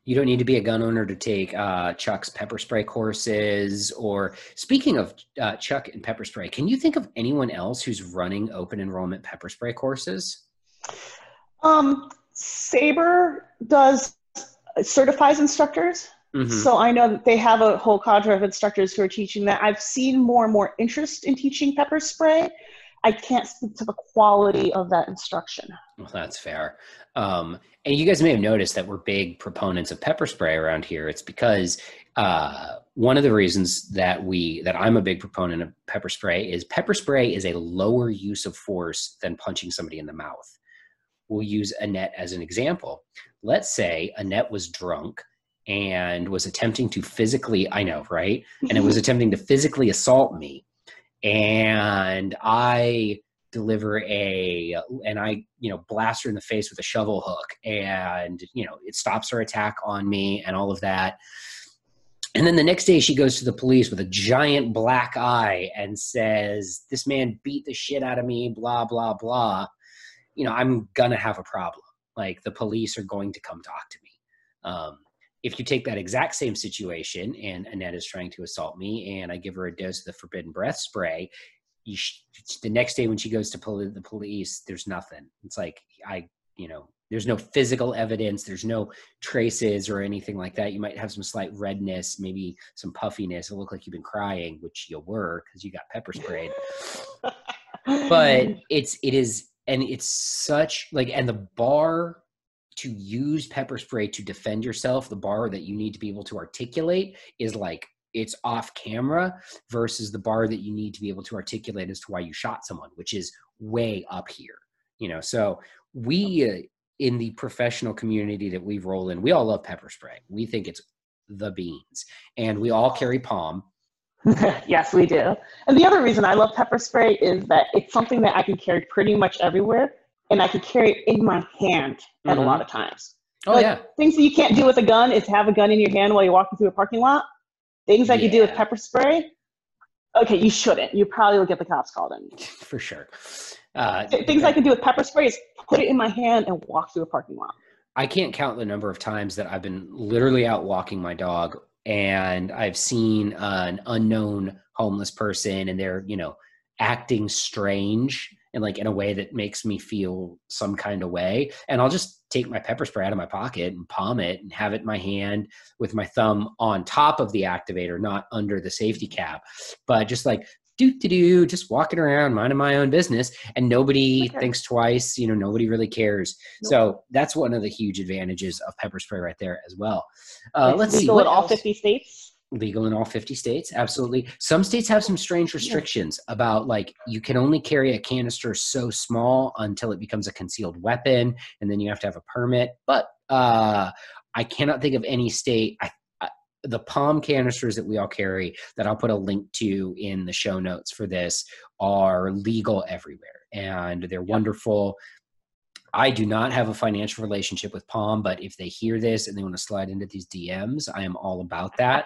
You don't need to be a gun owner to take uh, Chuck's pepper spray courses. Or speaking of uh, Chuck and pepper spray, can you think of anyone else who's running open enrollment pepper spray courses? Um, Sabre does certifies instructors. Mm-hmm. So I know that they have a whole cadre of instructors who are teaching that. I've seen more and more interest in teaching pepper spray. I can't speak to the quality of that instruction. Well, that's fair. Um, and you guys may have noticed that we're big proponents of pepper spray around here. It's because uh, one of the reasons that we that I'm a big proponent of pepper spray is pepper spray is a lower use of force than punching somebody in the mouth. We'll use Annette as an example. Let's say Annette was drunk and was attempting to physically, I know, right? And it was attempting to physically assault me and I deliver a and I you know blast her in the face with a shovel hook and you know it stops her attack on me and all of that. And then the next day she goes to the police with a giant black eye and says, This man beat the shit out of me, blah, blah, blah. You know, I'm gonna have a problem. Like the police are going to come talk to me. Um, if you take that exact same situation and Annette is trying to assault me and I give her a dose of the forbidden breath spray, sh- the next day when she goes to the police, there's nothing. It's like, I, you know, there's no physical evidence, there's no traces or anything like that. You might have some slight redness, maybe some puffiness. It look like you've been crying, which you were because you got pepper sprayed. but it's, it is, and it's such like, and the bar to use pepper spray to defend yourself, the bar that you need to be able to articulate is like it's off camera versus the bar that you need to be able to articulate as to why you shot someone, which is way up here. You know, so we uh, in the professional community that we roll in, we all love pepper spray. We think it's the beans, and we all carry POM. yes, we do. And the other reason I love pepper spray is that it's something that I can carry pretty much everywhere and I could carry it in my hand at mm-hmm. a lot of times. Oh like, yeah. Things that you can't do with a gun is have a gun in your hand while you're walking through a parking lot. Things that yeah. you do with pepper spray. Okay, you shouldn't. You probably will get the cops called in. For sure. Uh, Things I can do with pepper spray is put it in my hand and walk through a parking lot. I can't count the number of times that I've been literally out walking my dog and I've seen an unknown homeless person and they're, you know, acting strange and like in a way that makes me feel some kind of way. And I'll just take my pepper spray out of my pocket and palm it and have it in my hand with my thumb on top of the activator, not under the safety cap, but just like do to do, just walking around, minding my own business, and nobody okay. thinks twice. You know, nobody really cares. Nope. So that's one of the huge advantages of pepper spray right there as well. Uh, let's see. What in all fifty states? Legal in all 50 states? Absolutely. Some states have some strange restrictions about like you can only carry a canister so small until it becomes a concealed weapon and then you have to have a permit. But uh i cannot think of any state I, the POM canisters that we all carry that I'll put a link to in the show notes for this are legal everywhere and they're wonderful. I do not have a financial relationship with POM, but if they hear this and they want to slide into these DMs, I am all about that.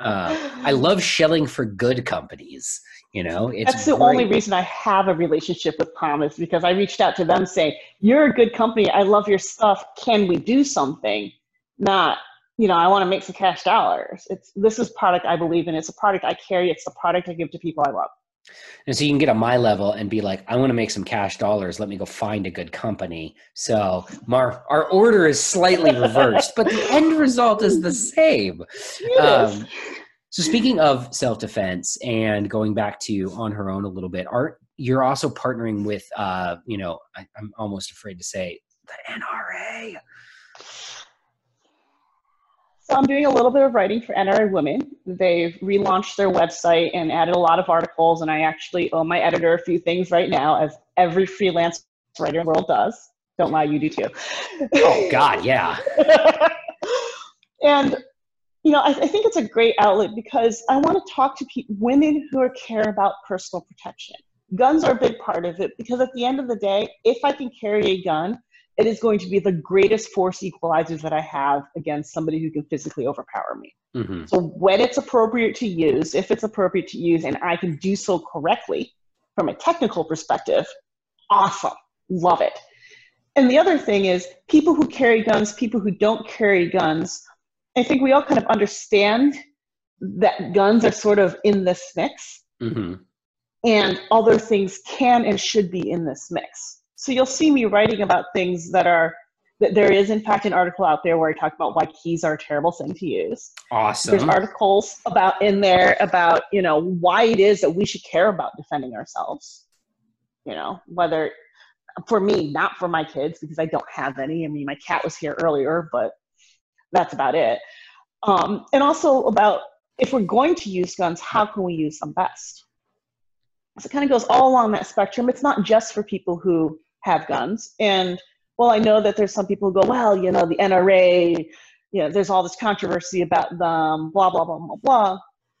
uh, I love shelling for good companies. You know, it's that's the great. only reason I have a relationship with POM is because I reached out to them saying, "You're a good company. I love your stuff. Can we do something?" Not, you know, I want to make some cash dollars. It's this is product I believe in. It's a product I carry. It's a product I give to people I love. And so you can get on my level and be like, I want to make some cash dollars. Let me go find a good company. So Mar, our order is slightly reversed, but the end result is the same. Um, so speaking of self-defense and going back to on her own a little bit, art you're also partnering with uh, you know, I, I'm almost afraid to say the NRA. So I'm doing a little bit of writing for NRA Women. They've relaunched their website and added a lot of articles, and I actually owe my editor a few things right now, as every freelance writer in the world does. Don't lie, you do too. Oh God, yeah. and you know, I, I, think it's a great outlet because I want to talk to pe- women who are care about personal protection. Guns are a big part of it because at the end of the day, if I can carry a gun, it is going to be the greatest force equalizers that I have against somebody who can physically overpower me. Mm-hmm. So when it's appropriate to use, if it's appropriate to use, and I can do so correctly from a technical perspective, awesome, love it. And the other thing is, people who carry guns, people who don't carry guns, I think we all kind of understand that guns are sort of in this mix. Mm-hmm. And other things can and should be in this mix. So you'll see me writing about things that are that there is in fact an article out there where I talk about why keys are a terrible thing to use. Awesome. There's articles about in there about, you know, why it is that we should care about defending ourselves. You know, whether for me, not for my kids because I don't have any. I mean, my cat was here earlier, but that's about it. Um, and also about if we're going to use guns, how can we use them best? So it kind of goes all along that spectrum. It's not just for people who have guns. And well, I know that there's some people who go, well, you know, the NRA, you know, there's all this controversy about them, blah, blah, blah, blah, blah.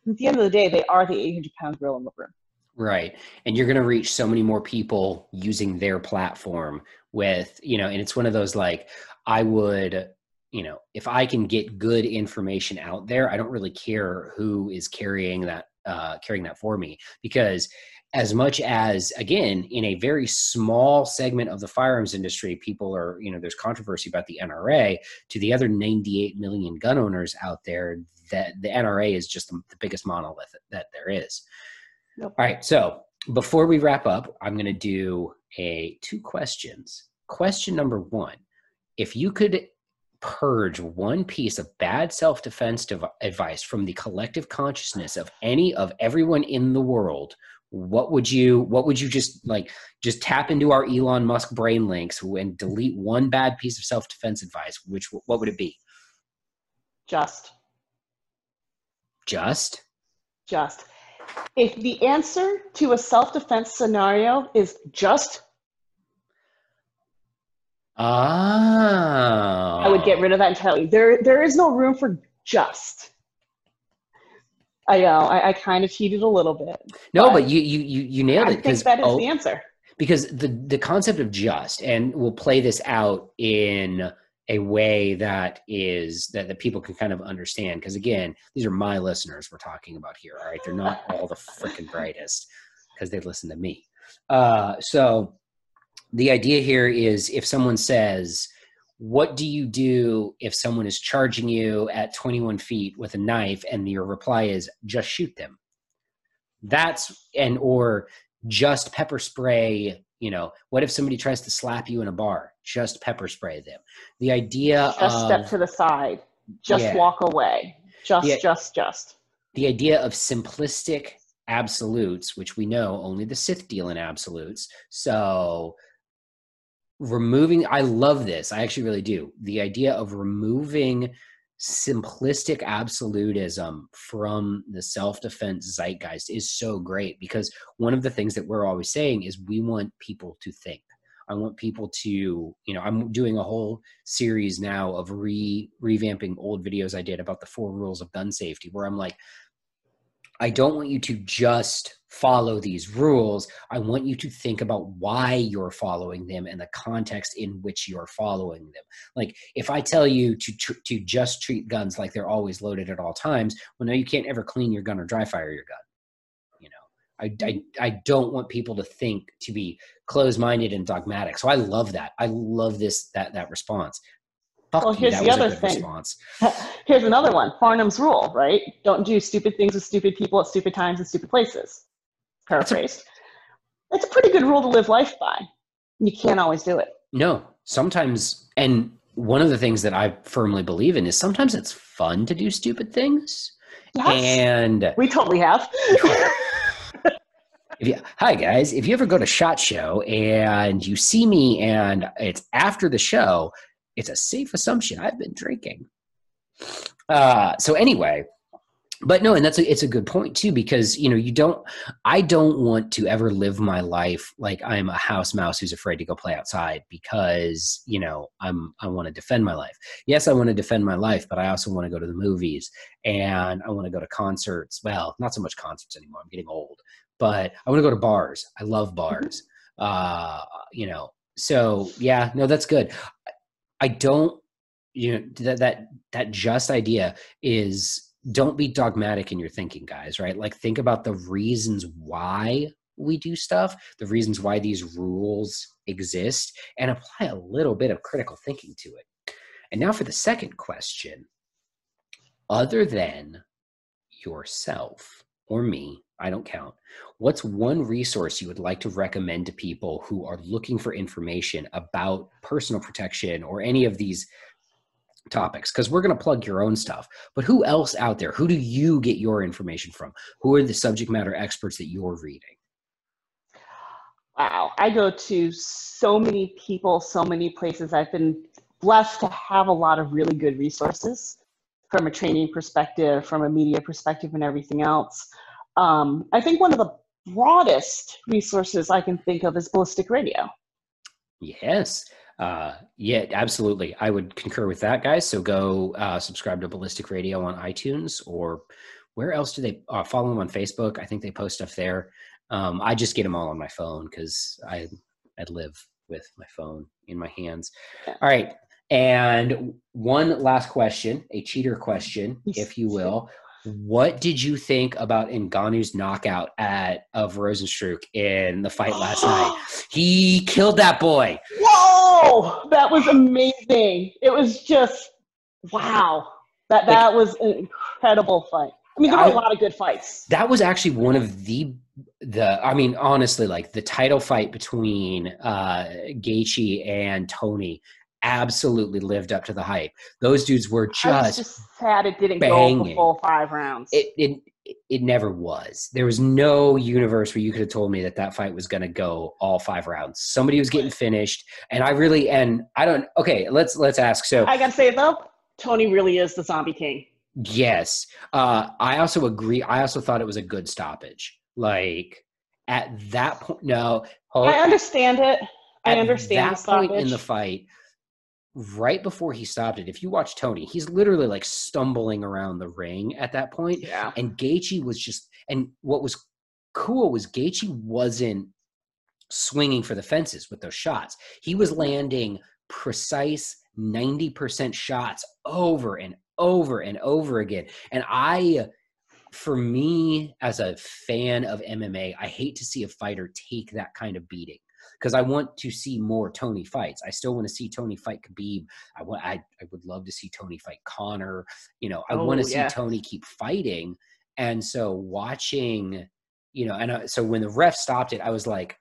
At the end of the day, they are the 800 pound gorilla in the room. Right. And you're going to reach so many more people using their platform with, you know, and it's one of those like, I would, you know, if I can get good information out there, I don't really care who is carrying that, uh, carrying that for me because as much as again in a very small segment of the firearms industry people are you know there's controversy about the nra to the other 98 million gun owners out there that the nra is just the, the biggest monolith that there is. All right so before we wrap up i'm going to do a two questions. Question number one if you could purge one piece of bad self-defense dev- advice from the collective consciousness of any of everyone in the world what would you what would you just like just tap into our elon musk brain links and delete one bad piece of self-defense advice which what would it be? Just. Just? Just. If the answer to a self-defense scenario is just ah i would get rid of that entirely. There there is no room for just I know. I, I kind of cheated a little bit. No, but, but you you you you nailed I it. think that is oh, the answer. Because the the concept of just, and we'll play this out in a way that is that the people can kind of understand. Because again, these are my listeners we're talking about here. All right, they're not all the freaking brightest because they listen to me. Uh, so the idea here is if someone says what do you do if someone is charging you at 21 feet with a knife and your reply is just shoot them. That's and or just pepper spray you know what if somebody tries to slap you in a bar? Just pepper spray them. The idea just of, step to the side. Just yeah. walk away. Just the, just just. The idea of simplistic absolutes which we know only the sith deal in absolutes. So removing i love this i actually really do the idea of removing simplistic absolutism from the self-defense zeitgeist is so great because one of the things that we're always saying is we want people to think. I want people to you know i'm doing a whole series now of re revamping old videos i did about the four rules of gun safety where i'm like I don't want you to just follow these rules. I want you to think about why you're following them and the context in which you're following them. Like if I tell you to tr- to just treat guns like they're always loaded at all times, well, no, you can't ever clean your gun or dry fire your gun. You know, I I, I don't want people to think to be closed minded and dogmatic. So I love that. I love this that that response. Fuck well, here's the other thing. Response. here's another one. Farnam's rule, right? Don't do stupid things with stupid people at stupid times and stupid places. Paraphrased. It's a, a pretty good rule to live life by. You can't always do it. No, sometimes, and one of the things that I firmly believe in is sometimes it's fun to do stupid things. Yes, and we totally have. if you, hi guys, if you ever go to Shot Show and you see me and it's after the show, it's a safe assumption I've been drinking. Uh, so anyway, but no, and that's a, it's a good point too because you know you don't. I don't want to ever live my life like I'm a house mouse who's afraid to go play outside because you know I'm I want to defend my life. Yes, I want to defend my life, but I also want to go to the movies and I want to go to concerts. Well, not so much concerts anymore. I'm getting old, but I want to go to bars. I love bars. Uh, you know, so yeah, no, that's good. I don't, you know, that that that just idea is don't be dogmatic in your thinking, guys. Right? Like think about the reasons why we do stuff, the reasons why these rules exist, and apply a little bit of critical thinking to it. And now for the second question. other than yourself or me, I don't count. What's one resource you would like to recommend to people who are looking for information about personal protection or any of these topics? Because we're going to plug your own stuff. But who else out there? Who do you get your information from? Who are the subject matter experts that you're reading? Wow, I go to so many people, so many places. I've been blessed to have a lot of really good resources from a training perspective, from a media perspective, and everything else. Um, I think one of the broadest resources I can think of is ballistic radio. Yes. Uh, yeah, absolutely. I would concur with that, guys. So go uh, subscribe to Ballistic Radio on iTunes or where else do they uh, follow them on Facebook? I think they post stuff there. Um, I just get them all on my phone because I I live with my phone in my hands. All right, and one last question, a cheater question, if you will. What did you think about Ngannou's knockout at of Rozenstruik in the fight last night? He killed that boy. Whoa, that was amazing! It was just wow. That that like, was an incredible fight. I mean, there were I, a lot of good fights. That was actually one of the the. I mean, honestly, like the title fight between uh Gaethje and Tony absolutely lived up to the hype. Those dudes were just, just sad it didn't banging. go the full five rounds. It, it it never was. There was no universe where you could have told me that that fight was going to go all five rounds. Somebody was getting finished, and I really and I don't. Okay, let's let's ask. So I gotta say though, Tony really is the zombie king. Yes, uh, I also agree. I also thought it was a good stoppage. Like at that point, no, I understand it. I understand that point in the fight right before he stopped it, if you watch Tony, he's literally like stumbling around the ring at that point. Yeah. And Gaethje was just, and what was cool was Gaethje wasn't swinging for the fences with those shots. He was landing precise 90% shots over and over and over again. And I, for me as a fan of MMA, I hate to see a fighter take that kind of beating because I want to see more Tony fights. I still want to see Tony fight Khabib. I want I, I would love to see Tony fight Conor. You know, I oh, want to see Tony keep fighting. And so watching, you know, and uh, so when the ref stopped it, I was like,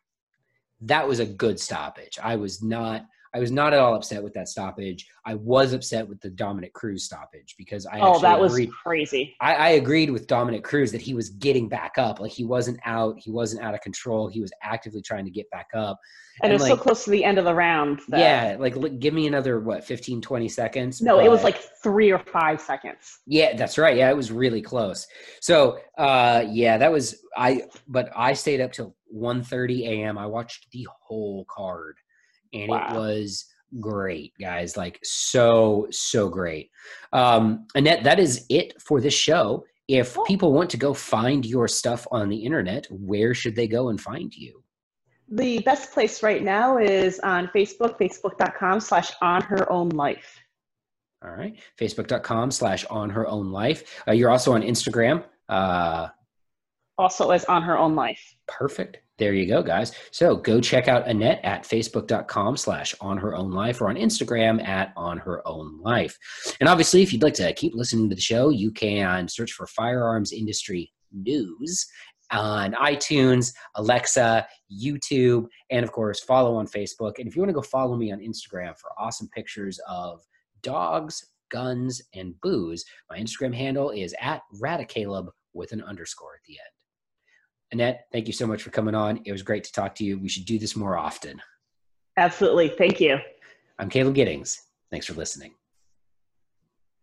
that was a good stoppage. I was not I was not at all upset with that stoppage. I was upset with the Dominick Cruz stoppage because I oh that agreed, was crazy. I, I, agreed with Dominick Cruz that he was getting back up, like he wasn't out, he wasn't out of control. He was actively trying to get back up, and, and it was like, so close to the end of the round. That, yeah, like give me another what 15, 20 seconds. No, but, it was like three or five seconds. Yeah, that's right. Yeah, it was really close. So uh, yeah, that was I. But I stayed up till 1.30 a.m. I watched the whole card and wow. it was great guys like so so great. Um annette that is it for this show. If people want to go find your stuff on the internet where should they go and find you? The best place right now is on facebook facebook.com slash on her own life. All right. Facebook.com slash on her own life. Uh, you're also on instagram uh, also as on her own life. Perfect there you go, guys. So go check out Annette at facebook.com slash on her own life or on Instagram at on her own life. And obviously, if you'd like to keep listening to the show, you can search for firearms industry news on iTunes, Alexa, YouTube, and of course, follow on Facebook. And if you want to go follow me on Instagram for awesome pictures of dogs, guns, and booze, my Instagram handle is at Radicaleb with an underscore at the end. Annette, thank you so much for coming on. It was great to talk to you. We should do this more often. Absolutely. Thank you. I'm Caleb Giddings. Thanks for listening.